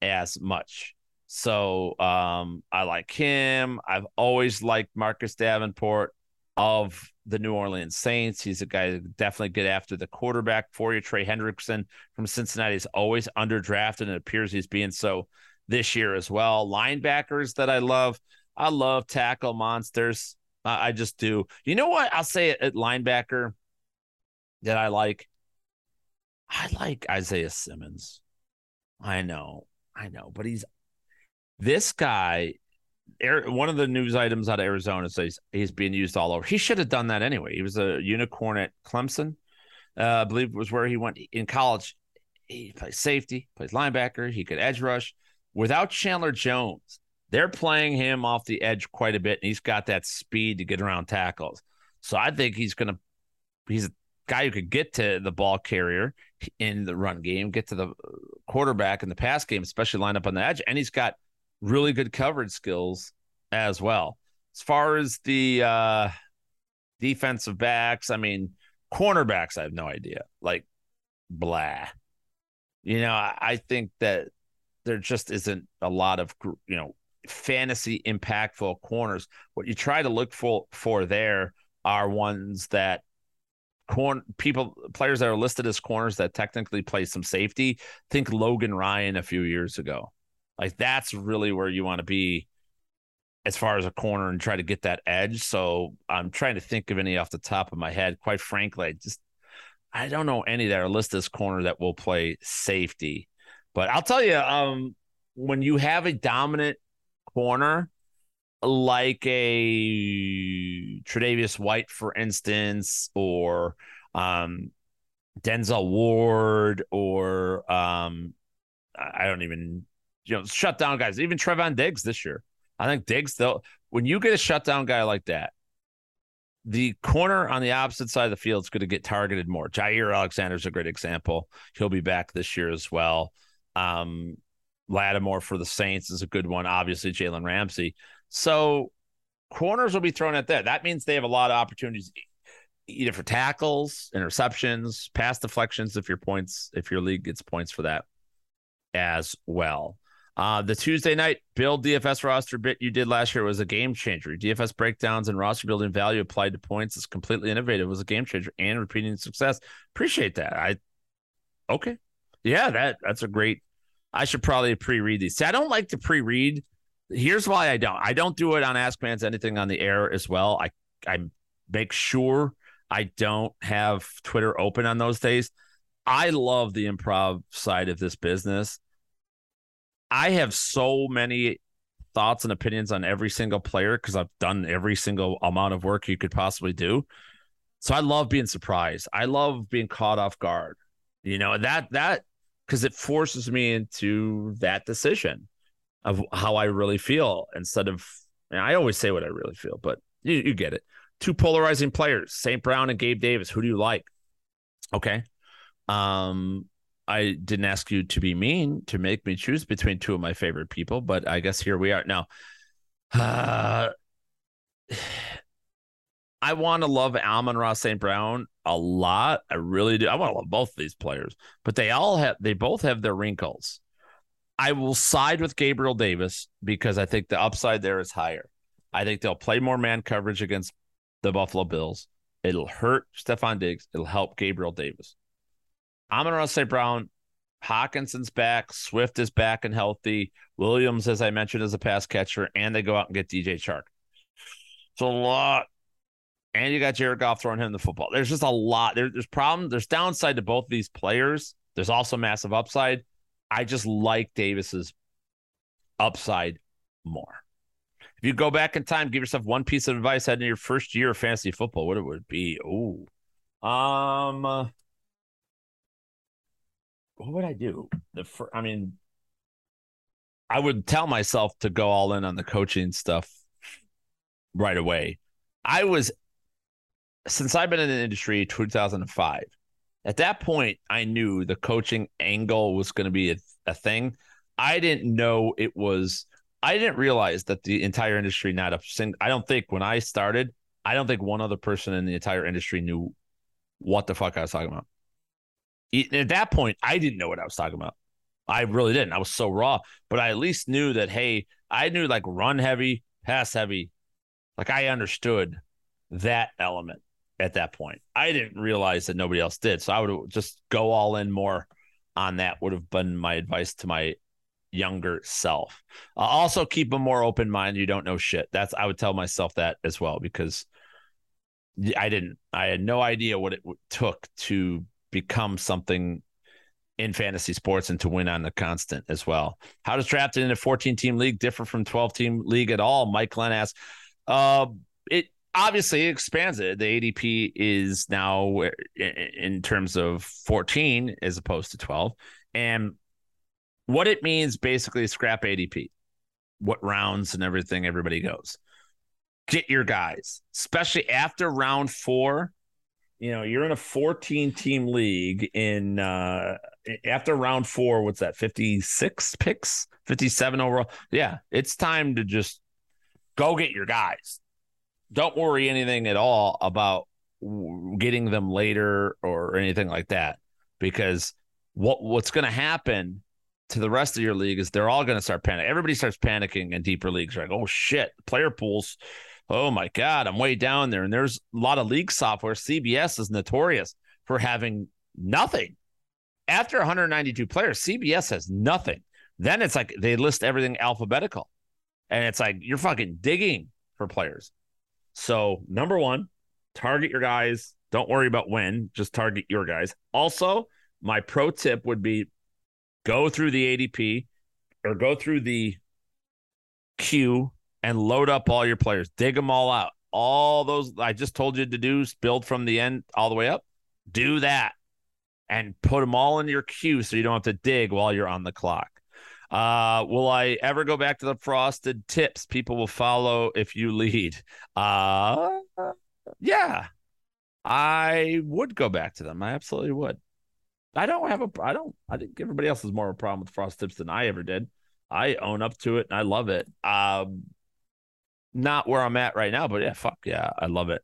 as much. So um, I like him. I've always liked Marcus Davenport of the New Orleans Saints. He's a guy definitely get after the quarterback for you. Trey Hendrickson from Cincinnati is always underdrafted and it appears he's being so this year as well. Linebackers that I love. I love tackle monsters. I, I just do. You know what? I'll say it at linebacker that I like. I like Isaiah Simmons. I know, I know, but he's this guy. One of the news items out of Arizona says he's being used all over. He should have done that anyway. He was a unicorn at Clemson, uh, I believe was where he went in college. He plays safety, plays linebacker. He could edge rush. Without Chandler Jones, they're playing him off the edge quite a bit, and he's got that speed to get around tackles. So I think he's going to. He's guy who could get to the ball carrier in the run game, get to the quarterback in the pass game, especially line up on the edge, and he's got really good coverage skills as well. As far as the uh, defensive backs, I mean, cornerbacks, I have no idea. Like, blah. You know, I, I think that there just isn't a lot of you know fantasy impactful corners. What you try to look for for there are ones that corn people players that are listed as corners that technically play some safety. Think Logan Ryan a few years ago. Like that's really where you want to be as far as a corner and try to get that edge. So I'm trying to think of any off the top of my head. Quite frankly, I just I don't know any that are listed as corner that will play safety. But I'll tell you, um, when you have a dominant corner like a Tre'Davious White, for instance, or um, Denzel Ward, or um, I don't even you know shut down guys. Even Trevon Diggs this year. I think Diggs though, when you get a shutdown guy like that, the corner on the opposite side of the field is going to get targeted more. Jaire Alexander is a great example. He'll be back this year as well. Um, Lattimore for the Saints is a good one. Obviously, Jalen Ramsey. So corners will be thrown at that. That means they have a lot of opportunities either for tackles, interceptions, pass deflections if your points, if your league gets points for that as well. Uh, the Tuesday night build DFS roster bit you did last year was a game changer. DFS breakdowns and roster building value applied to points is completely innovative. It was a game changer and repeating success. Appreciate that. I okay. Yeah, that that's a great. I should probably pre-read these. See, I don't like to pre-read. Here's why I don't. I don't do it on Ask Mans anything on the air as well. I I make sure I don't have Twitter open on those days. I love the improv side of this business. I have so many thoughts and opinions on every single player because I've done every single amount of work you could possibly do. So I love being surprised. I love being caught off guard. You know, that that because it forces me into that decision of how I really feel instead of I always say what I really feel, but you, you get it. Two polarizing players, St. Brown and Gabe Davis. Who do you like? Okay. Um, I didn't ask you to be mean to make me choose between two of my favorite people, but I guess here we are. Now, uh, (sighs) I want to love Amon-Ra St. Brown a lot. I really do. I want to love both these players, but they all have they both have their wrinkles. I will side with Gabriel Davis because I think the upside there is higher. I think they'll play more man coverage against the Buffalo Bills. It'll hurt Stefon Diggs. It'll help Gabriel Davis. Amon-Ra St. Brown, Hockenson's back, Swift is back and healthy. Williams, as I mentioned, is a pass catcher, and they go out and get DJ Chark. It's a lot and you got Jared Goff throwing him the football. There's just a lot. There, there's problem. There's downside to both these players. There's also massive upside. I just like Davis's upside more. If you go back in time, give yourself one piece of advice heading into your first year of fantasy football, what it would be? Oh, um, what would I do? The fir- I mean, I would tell myself to go all in on the coaching stuff right away. I was since I've been in the industry 2005, At that point, I knew the coaching angle was going to be a, a thing. I didn't know it was. I didn't realize that the entire industry, not a single. I don't think when I started, I don't think one other person in the entire industry knew what the fuck I was talking about. At that point, I didn't know what I was talking about. I really didn't. I was so raw, but I at least knew that, hey, I knew like run heavy, pass heavy. Like I understood that element at that point. I didn't realize that nobody else did. So I would just go all in more on that, would have been my advice to my younger self. Uh, also, keep a more open mind. You don't know shit. That's, I would tell myself that as well because I didn't, I had no idea what it took to become something in fantasy sports and to win on the constant as well. How does drafting in a 14 team league differ from 12 team league at all? Mike Glenn asks. Uh, it obviously it expands it. The ADP is now in terms of 14 as opposed to 12. And what it means basically scrap ADP, what rounds and everything everybody goes. Get your guys, especially after round four you know, you're in a 14 team league in uh after round four, what's that, 56 picks, 57 overall? Yeah, it's time to just go get your guys. Don't worry anything at all about getting them later or anything like that because what what's going to happen to the rest of your league is they're all going to start panicking. Everybody starts panicking in deeper leagues. Like, oh shit, player pools oh my God, I'm way down there. And there's a lot of league software. CBS is notorious for having nothing. After 192 players, CBS has nothing. Then it's like they list everything alphabetical. And it's like you're fucking digging for players. So, number one, target your guys. Don't worry about when, just target your guys. Also, my pro tip would be go through the ADP or go through the queue and load up all your players. Dig them all out. All those I just told you to do, build from the end all the way up. Do that and put them all in your queue so you don't have to dig while you're on the clock. Uh, will I ever go back to the frosted tips? People will follow if you lead. Uh, yeah, I would go back to them. I absolutely would. I don't have a. I don't. I think everybody else has more of a problem with frost tips than I ever did. I own up to it and I love it. Um, not where I'm at right now, but yeah, fuck yeah, I love it.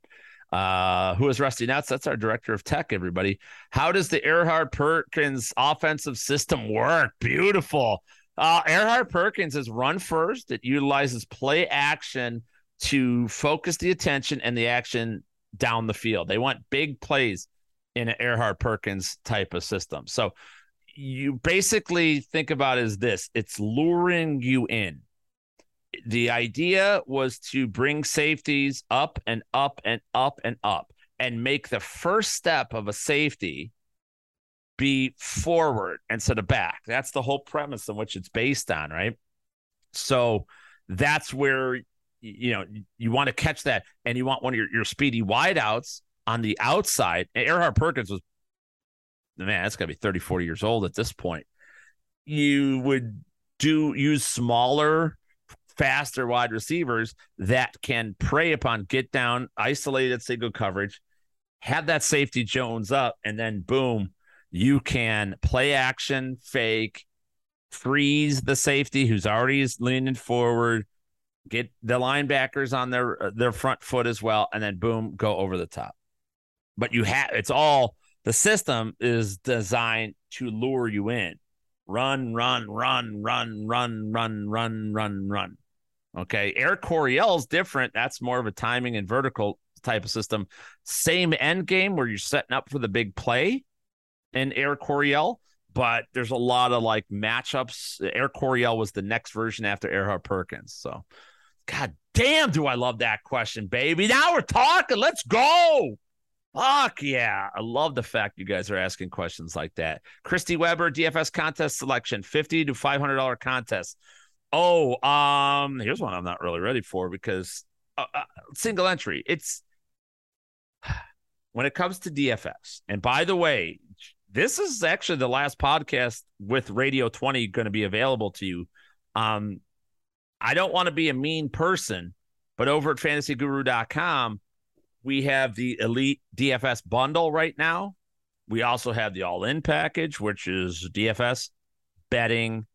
Uh, who is Rusty Nuts? That's our director of tech, everybody. How does the Erhardt Perkins offensive system work? Beautiful. Uh, Erhardt Perkins is run first. It utilizes play action to focus the attention and the action down the field. They want big plays in an Erhardt Perkins type of system. So you basically think about is this it's luring you in the idea was to bring safeties up and up and up and up and make the first step of a safety be forward instead of back. That's the whole premise in which it's based on, right? So that's where you know you want to catch that and you want one of your, your speedy wideouts on the outside. Erhardt Perkins was man, that's gotta be 30, 40 years old at this point. You would do use smaller faster wide receivers that can prey upon get down, isolated single coverage, have that safety Jones up, and then boom, you can play action, fake, freeze the safety who's already leaning forward, get the linebackers on their uh, their front foot as well, and then boom, go over the top. But you have it's all the system is designed to lure you in. Run, run, run, run, run, run, run, run, run. Okay. Air Coryell is different. That's more of a timing and vertical type of system. Same end game where you're setting up for the big play in Air Coryell, but there's a lot of like matchups. Air Coryell was the next version after Erhardt Perkins. So, God damn, do I love that question, baby. Now we're talking. Let's go. Fuck yeah. I love the fact you guys are asking questions like that. Christy Weber, DFS contest selection, 50 to $500 contest. Oh, um, here's one I'm not really ready for because uh, uh, single entry. It's (sighs) when it comes to DFS. And by the way, this is actually the last podcast with Radio 20 going to be available to you. Um, I don't want to be a mean person, but over at fantasyguru.com, we have the elite DFS bundle right now. we also have the all in package, which is DFS, betting,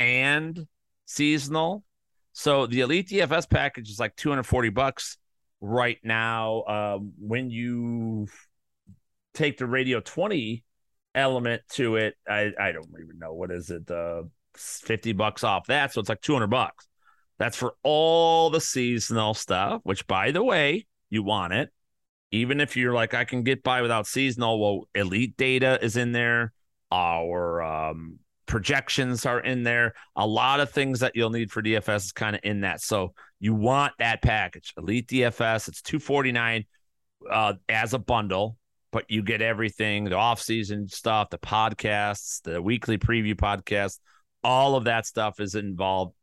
and seasonal. So the elite DFS package is like 240 bucks right now. Um, when you take the radio 20 element to it, I, I don't even know what is it, uh, 50 bucks off that. So it's like 200 bucks. That's for all the seasonal stuff, which by the way, you want it. Even if you're like, I can get by without seasonal, well, elite data is in there. Our um, projections are in there. A lot of things that you'll need for DFS is kind of in that. So you want that package. Elite DFS, it's 249 uh, as a bundle, but you get everything, the off-season stuff, the podcasts, the weekly preview podcast, all of that stuff is involved.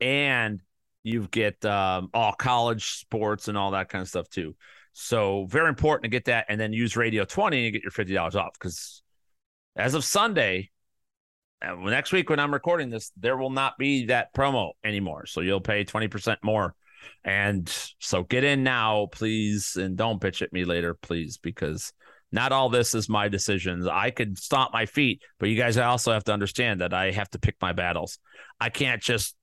And you get um, all college sports and all that kind of stuff too. So very important to get that and then use Radio 20 and get your $50 off because as of Sunday, uh, next week when I'm recording this, there will not be that promo anymore. So you'll pay 20% more. And so get in now, please. And don't bitch at me later, please, because not all this is my decisions. I could stomp my feet, but you guys also have to understand that I have to pick my battles. I can't just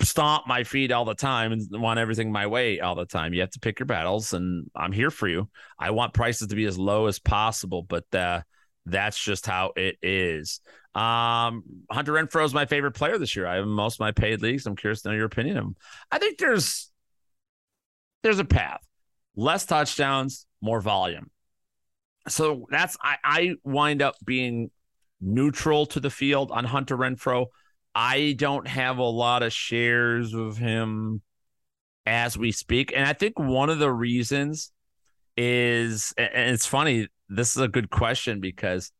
stomp my feet all the time and want everything my way all the time. You have to pick your battles, and I'm here for you. I want prices to be as low as possible, but uh, that's just how it is. Um, Hunter Renfrow is my favorite player this year. I have most of my paid leagues. I'm curious to know your opinion of him. I think there's there's a path. Less touchdowns, more volume. So that's I, I wind up being neutral to the field on Hunter Renfrow. I don't have a lot of shares of him as we speak. And I think one of the reasons is, and it's funny, this is a good question because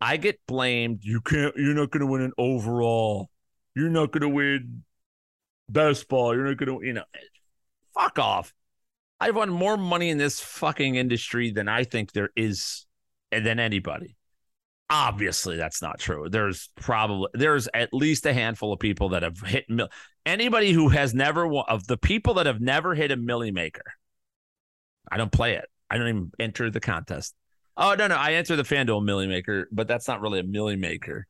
I get blamed. You can't. You're not going to win an overall. You're not going to win best ball. You're not going to. You know, fuck off. I've won more money in this fucking industry than I think there is eh, than anybody. Obviously, that's not true. There's probably there's at least a handful of people that have hit mil- anybody who has never won of the people that have never hit a milli maker. I don't play it. I don't even enter the contest. Oh no, no, I enter the FanDuel Millie Maker, but that's not really a Millie Maker.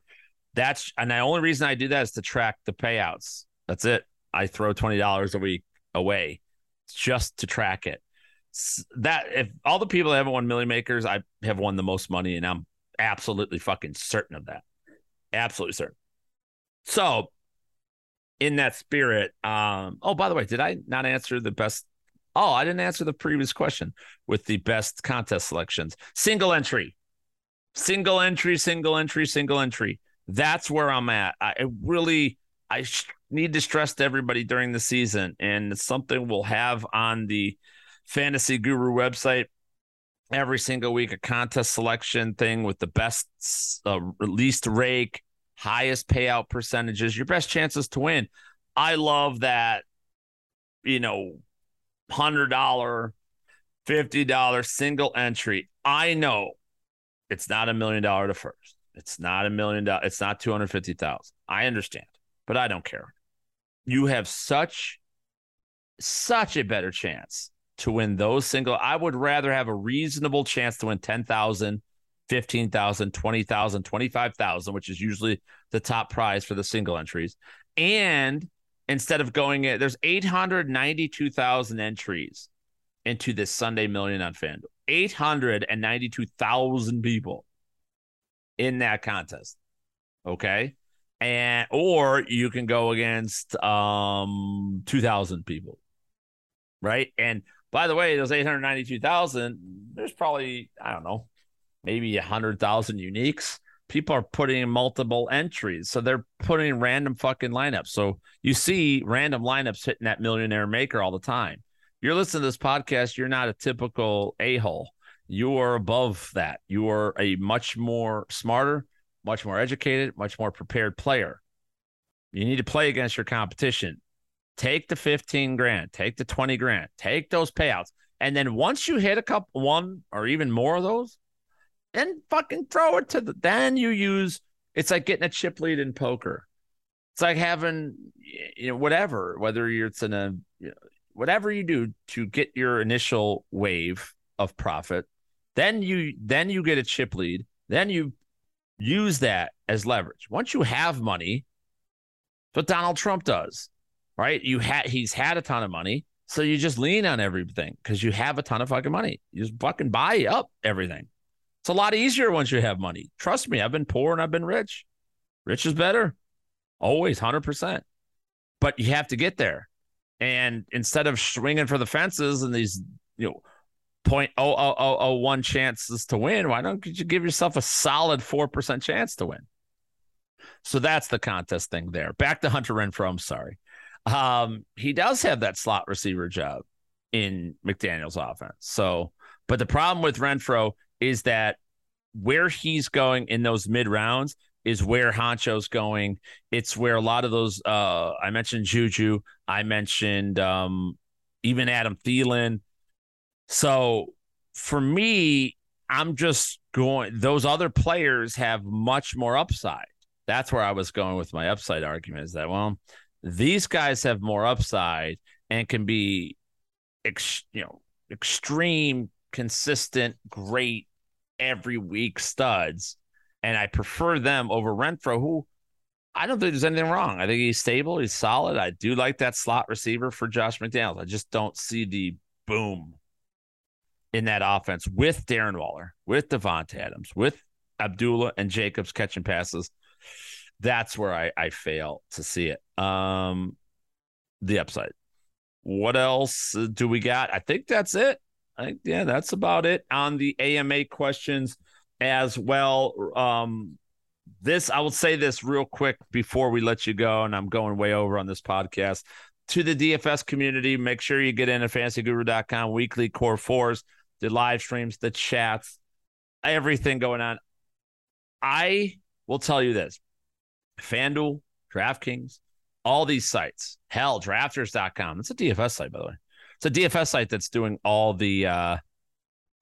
That's and the only reason I do that is to track the payouts. That's it. I throw twenty dollars a week away just to track it. That if all the people that haven't won Millie Makers, I have won the most money, and I'm absolutely fucking certain of that. Absolutely certain. So, in that spirit, um, oh by the way, did I not answer the best Oh, I didn't answer the previous question with the best contest selections. Single entry, single entry, single entry, single entry. That's where I'm at. I really, I need to stress to everybody during the season, and it's something we'll have on the Fantasy Guru website every single week a contest selection thing with the best, uh, least rake, highest payout percentages, your best chances to win. I love that, you know, hundred dollar, fifty dollar single entry. I know it's not a million dollar to first. It's not a million dollar. It's not two hundred fifty thousand. I understand, but I don't care. You have such such a better chance to win those single. I would rather have a reasonable chance to win 10,000, 15,000, 20,000, 25,000, which is usually the top prize for the single entries, and instead of going in, there's 892,000 entries into this Sunday Million on FanDuel. 892,000 people in that contest. Okay. And or you can go against um 2,000 people. Right? And by the way, those 892,000, there's probably I don't know, maybe 100,000 uniques people are putting in multiple entries. So they're putting random fucking lineups. So you see random lineups hitting that millionaire maker all the time. You're listening to this podcast, you're not a typical a hole. You are above that. You are a much more smarter, much more educated, much more prepared player. You need to play against your competition. Take the 15 grand, take the 20 grand, take those payouts. And then once you hit a couple, one or even more of those, then fucking throw it to the. Then you use. It's like getting a chip lead in poker. It's like having, you know, whatever, whether you're it's in a, you know, whatever you do to get your initial wave of profit, Then you then you get a chip lead. Then you use that as leverage. Once you have money, what Donald Trump does, right? You had he's had a ton of money, so you just lean on everything because you have a ton of fucking money. You just fucking buy up everything. It's a lot easier once you have money. Trust me, I've been poor and I've been rich. Rich is better, always, hundred percent. But you have to get there, and instead of swinging for the fences and these, you know point oh oh oh oh one chances to win. Why don't you give yourself a solid four percent chance to win? So that's the contest thing there. Back to Hunter Renfrow, I'm sorry. Um, he does have that slot receiver job in McDaniels' offense. So, but the problem with Renfrow is that where he's going in those mid rounds is where Honcho's going. It's where a lot of those uh I mentioned Juju, I mentioned um even Adam Thielen. So for me, I'm just going, those other players have much more upside. That's where I was going with my upside argument is that, well, these guys have more upside and can be, ex, you know, extreme, consistent, great every week studs. And I prefer them over Renfrow, who I don't think there's anything wrong. I think he's stable. He's solid. I do like that slot receiver for Josh McDaniels. I just don't see the boom in that offense with Darren Waller, with Davante Adams, with Abdullah and Jacobs catching passes. That's where I, I fail to see it. Um, the upside. What else do we got? I think that's it. I yeah, that's about it on the AMA questions as well. Um, this, I will say this real quick before we let you go, and I'm going way over on this podcast. To the DFS community, make sure you get in at fantasyguru.com weekly core fours the live streams, the chats, everything going on. I will tell you this FanDuel, DraftKings, all these sites, hell, drafters.com. It's a DFS site, by the way. It's a DFS site that's doing all the, uh,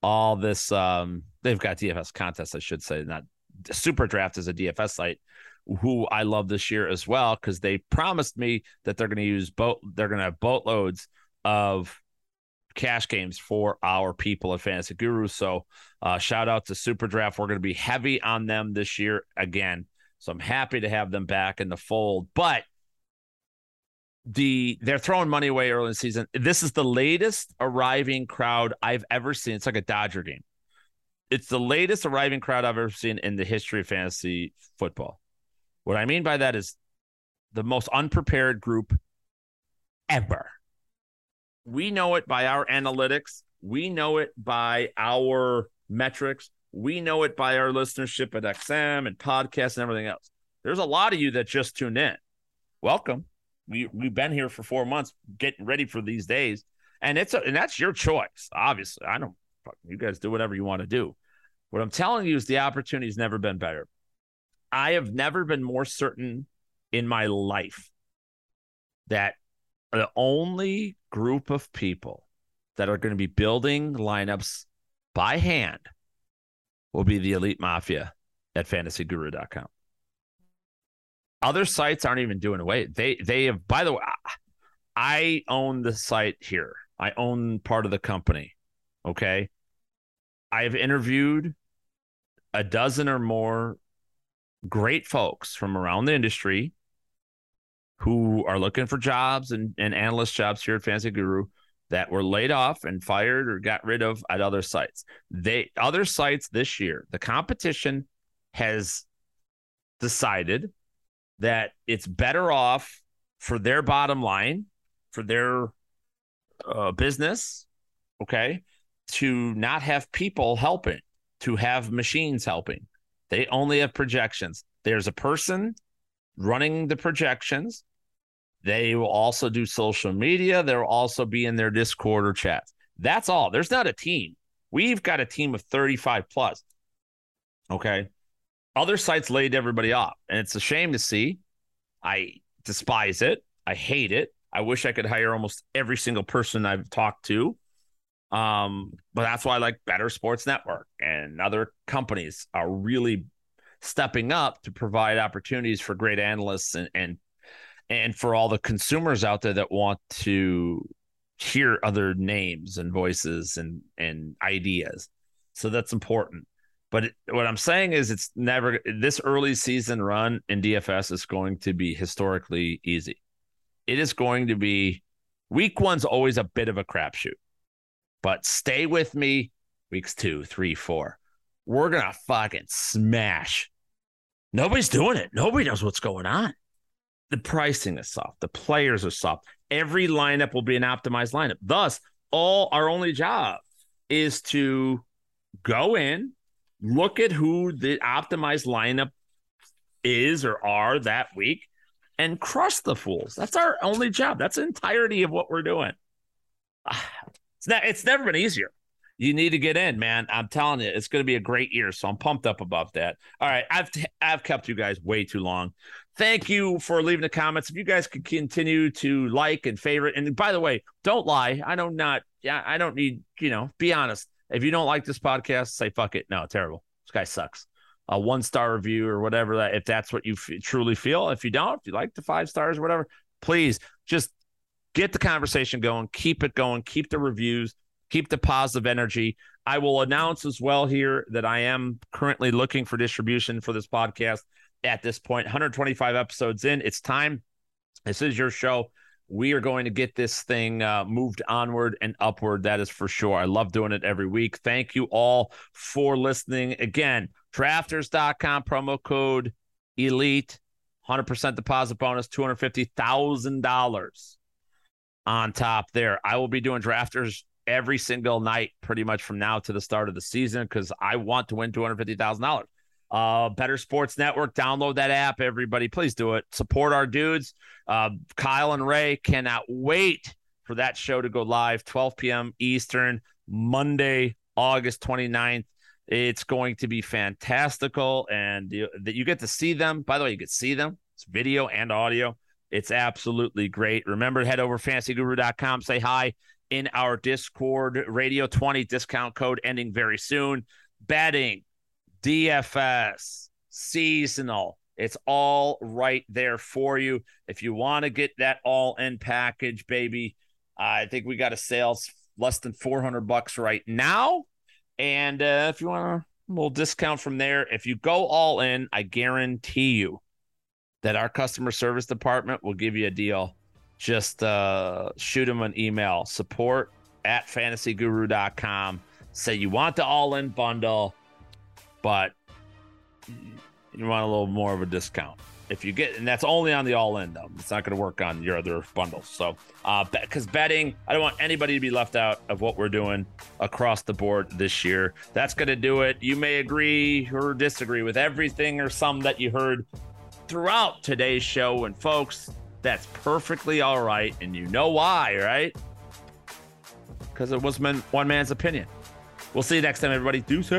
all this, um, they've got DFS contests, I should say. Not Super Draft is a DFS site who I love this year as well because they promised me that they're going to use boat, they're going to have boatloads of cash games for our people at Fantasy Guru. So, uh, shout out to Super Draft. We're going to be heavy on them this year again. So I'm happy to have them back in the fold. But the they're throwing money away early in the season. This is the latest arriving crowd I've ever seen. It's like a Dodger game. It's the latest arriving crowd I've ever seen in the history of fantasy football. What I mean by that is the most unprepared group ever we know it by our analytics. We know it by our metrics. We know it by our listenership at XM and podcasts and everything else. There's a lot of you that just tune in. Welcome. We we've been here for four months, getting ready for these days, and it's a, and that's your choice. Obviously, I don't. You guys do whatever you want to do. What I'm telling you is the opportunity's never been better. I have never been more certain in my life that the only group of people that are going to be building lineups by hand will be the elite mafia at fantasyguru.com. Other sites aren't even doing away. They they have by the way I own the site here. I own part of the company. Okay? I have interviewed a dozen or more great folks from around the industry who are looking for jobs and, and analyst jobs here at Fantasy Guru that were laid off and fired or got rid of at other sites. They other sites this year, the competition has decided that it's better off for their bottom line, for their uh, business, okay, to not have people helping, to have machines helping. They only have projections. There's a person running the projections. They will also do social media. They'll also be in their Discord or chats. That's all. There's not a team. We've got a team of 35 plus. Okay. Other sites laid everybody off, and it's a shame to see. I despise it. I hate it. I wish I could hire almost every single person I've talked to. Um, but that's why I like Bettor Sports Network and other companies are really stepping up to provide opportunities for great analysts and, and and for all the consumers out there that want to hear other names and voices and and ideas So that's important. But what I'm saying is, it's never this early season run in DFS is going to be historically easy. It is going to be week one's always a bit of a crapshoot, but stay with me weeks two, three, four. We're to fucking smash. Nobody's doing it. Nobody knows what's going on. The pricing is soft. The players are soft. Every lineup will be an optimized lineup. Thus, all our only job is to go in, look at who the optimized lineup is or are that week and crush the fools. That's our only job. That's the entirety of what we're doing. (sighs) It's not it's never been easier. You need to get in, man. I'm telling you, it's going to be a great year. So I'm pumped up about that. All right, I've t- I've kept you guys way too long. Thank you for leaving the comments. If you guys could continue to like and favorite, and by the way, don't lie. I don't not. Yeah, I don't need. You know, be honest. If you don't like this podcast, say fuck it. No, terrible. This guy sucks. A one star review or whatever that if that's what you f- truly feel. If you don't, if you like the five stars or whatever, please just get the conversation going. Keep it going. Keep the reviews. Keep the positive energy. I will announce as well here that I am currently looking for distribution for this podcast at this point. 125 episodes in. It's time. This is your show we are going to get this thing uh, moved onward and upward. That is for sure. I love doing it every week. Thank you all for listening. Again, drafters.com promo code elite, 100% deposit bonus, $250,000 on top there. I will be doing drafters every single night pretty much from now to the start of the season because I want to win $250,000. Uh, Bettor Sports Network, download that app, everybody. Please do it. Support our dudes. Uh, Kyle and Ray cannot wait for that show to go live, 12 p.m. Eastern, Monday, August 29th. It's going to be fantastical, and that you get to see them. By the way, you get to see them. It's video and audio. It's absolutely great. Remember, head over fantasyguru.com, say hi in our Discord, Radio 20 discount code ending very soon. Betting, DFS, seasonal. It's all right there for you. If you want to get that all in package, baby, I think we got a sales less than 400 bucks right now. And uh, if you want a little discount from there, if you go all in, I guarantee you that our customer service department will give you a deal. Just uh, shoot them an email support at fantasyguru.com. Say you want the all in bundle but you want a little more of a discount. If you get and that's only on the all in though. It's not going to work on your other bundles. So uh because betting i don't want anybody to be left out of what we're doing across the board this year. That's going to do it. You may agree or disagree with everything or some that you heard throughout today's show. And folks that's perfectly all right. And you know why right? Because it was one man's opinion We'll see you next time, everybody. Deuces.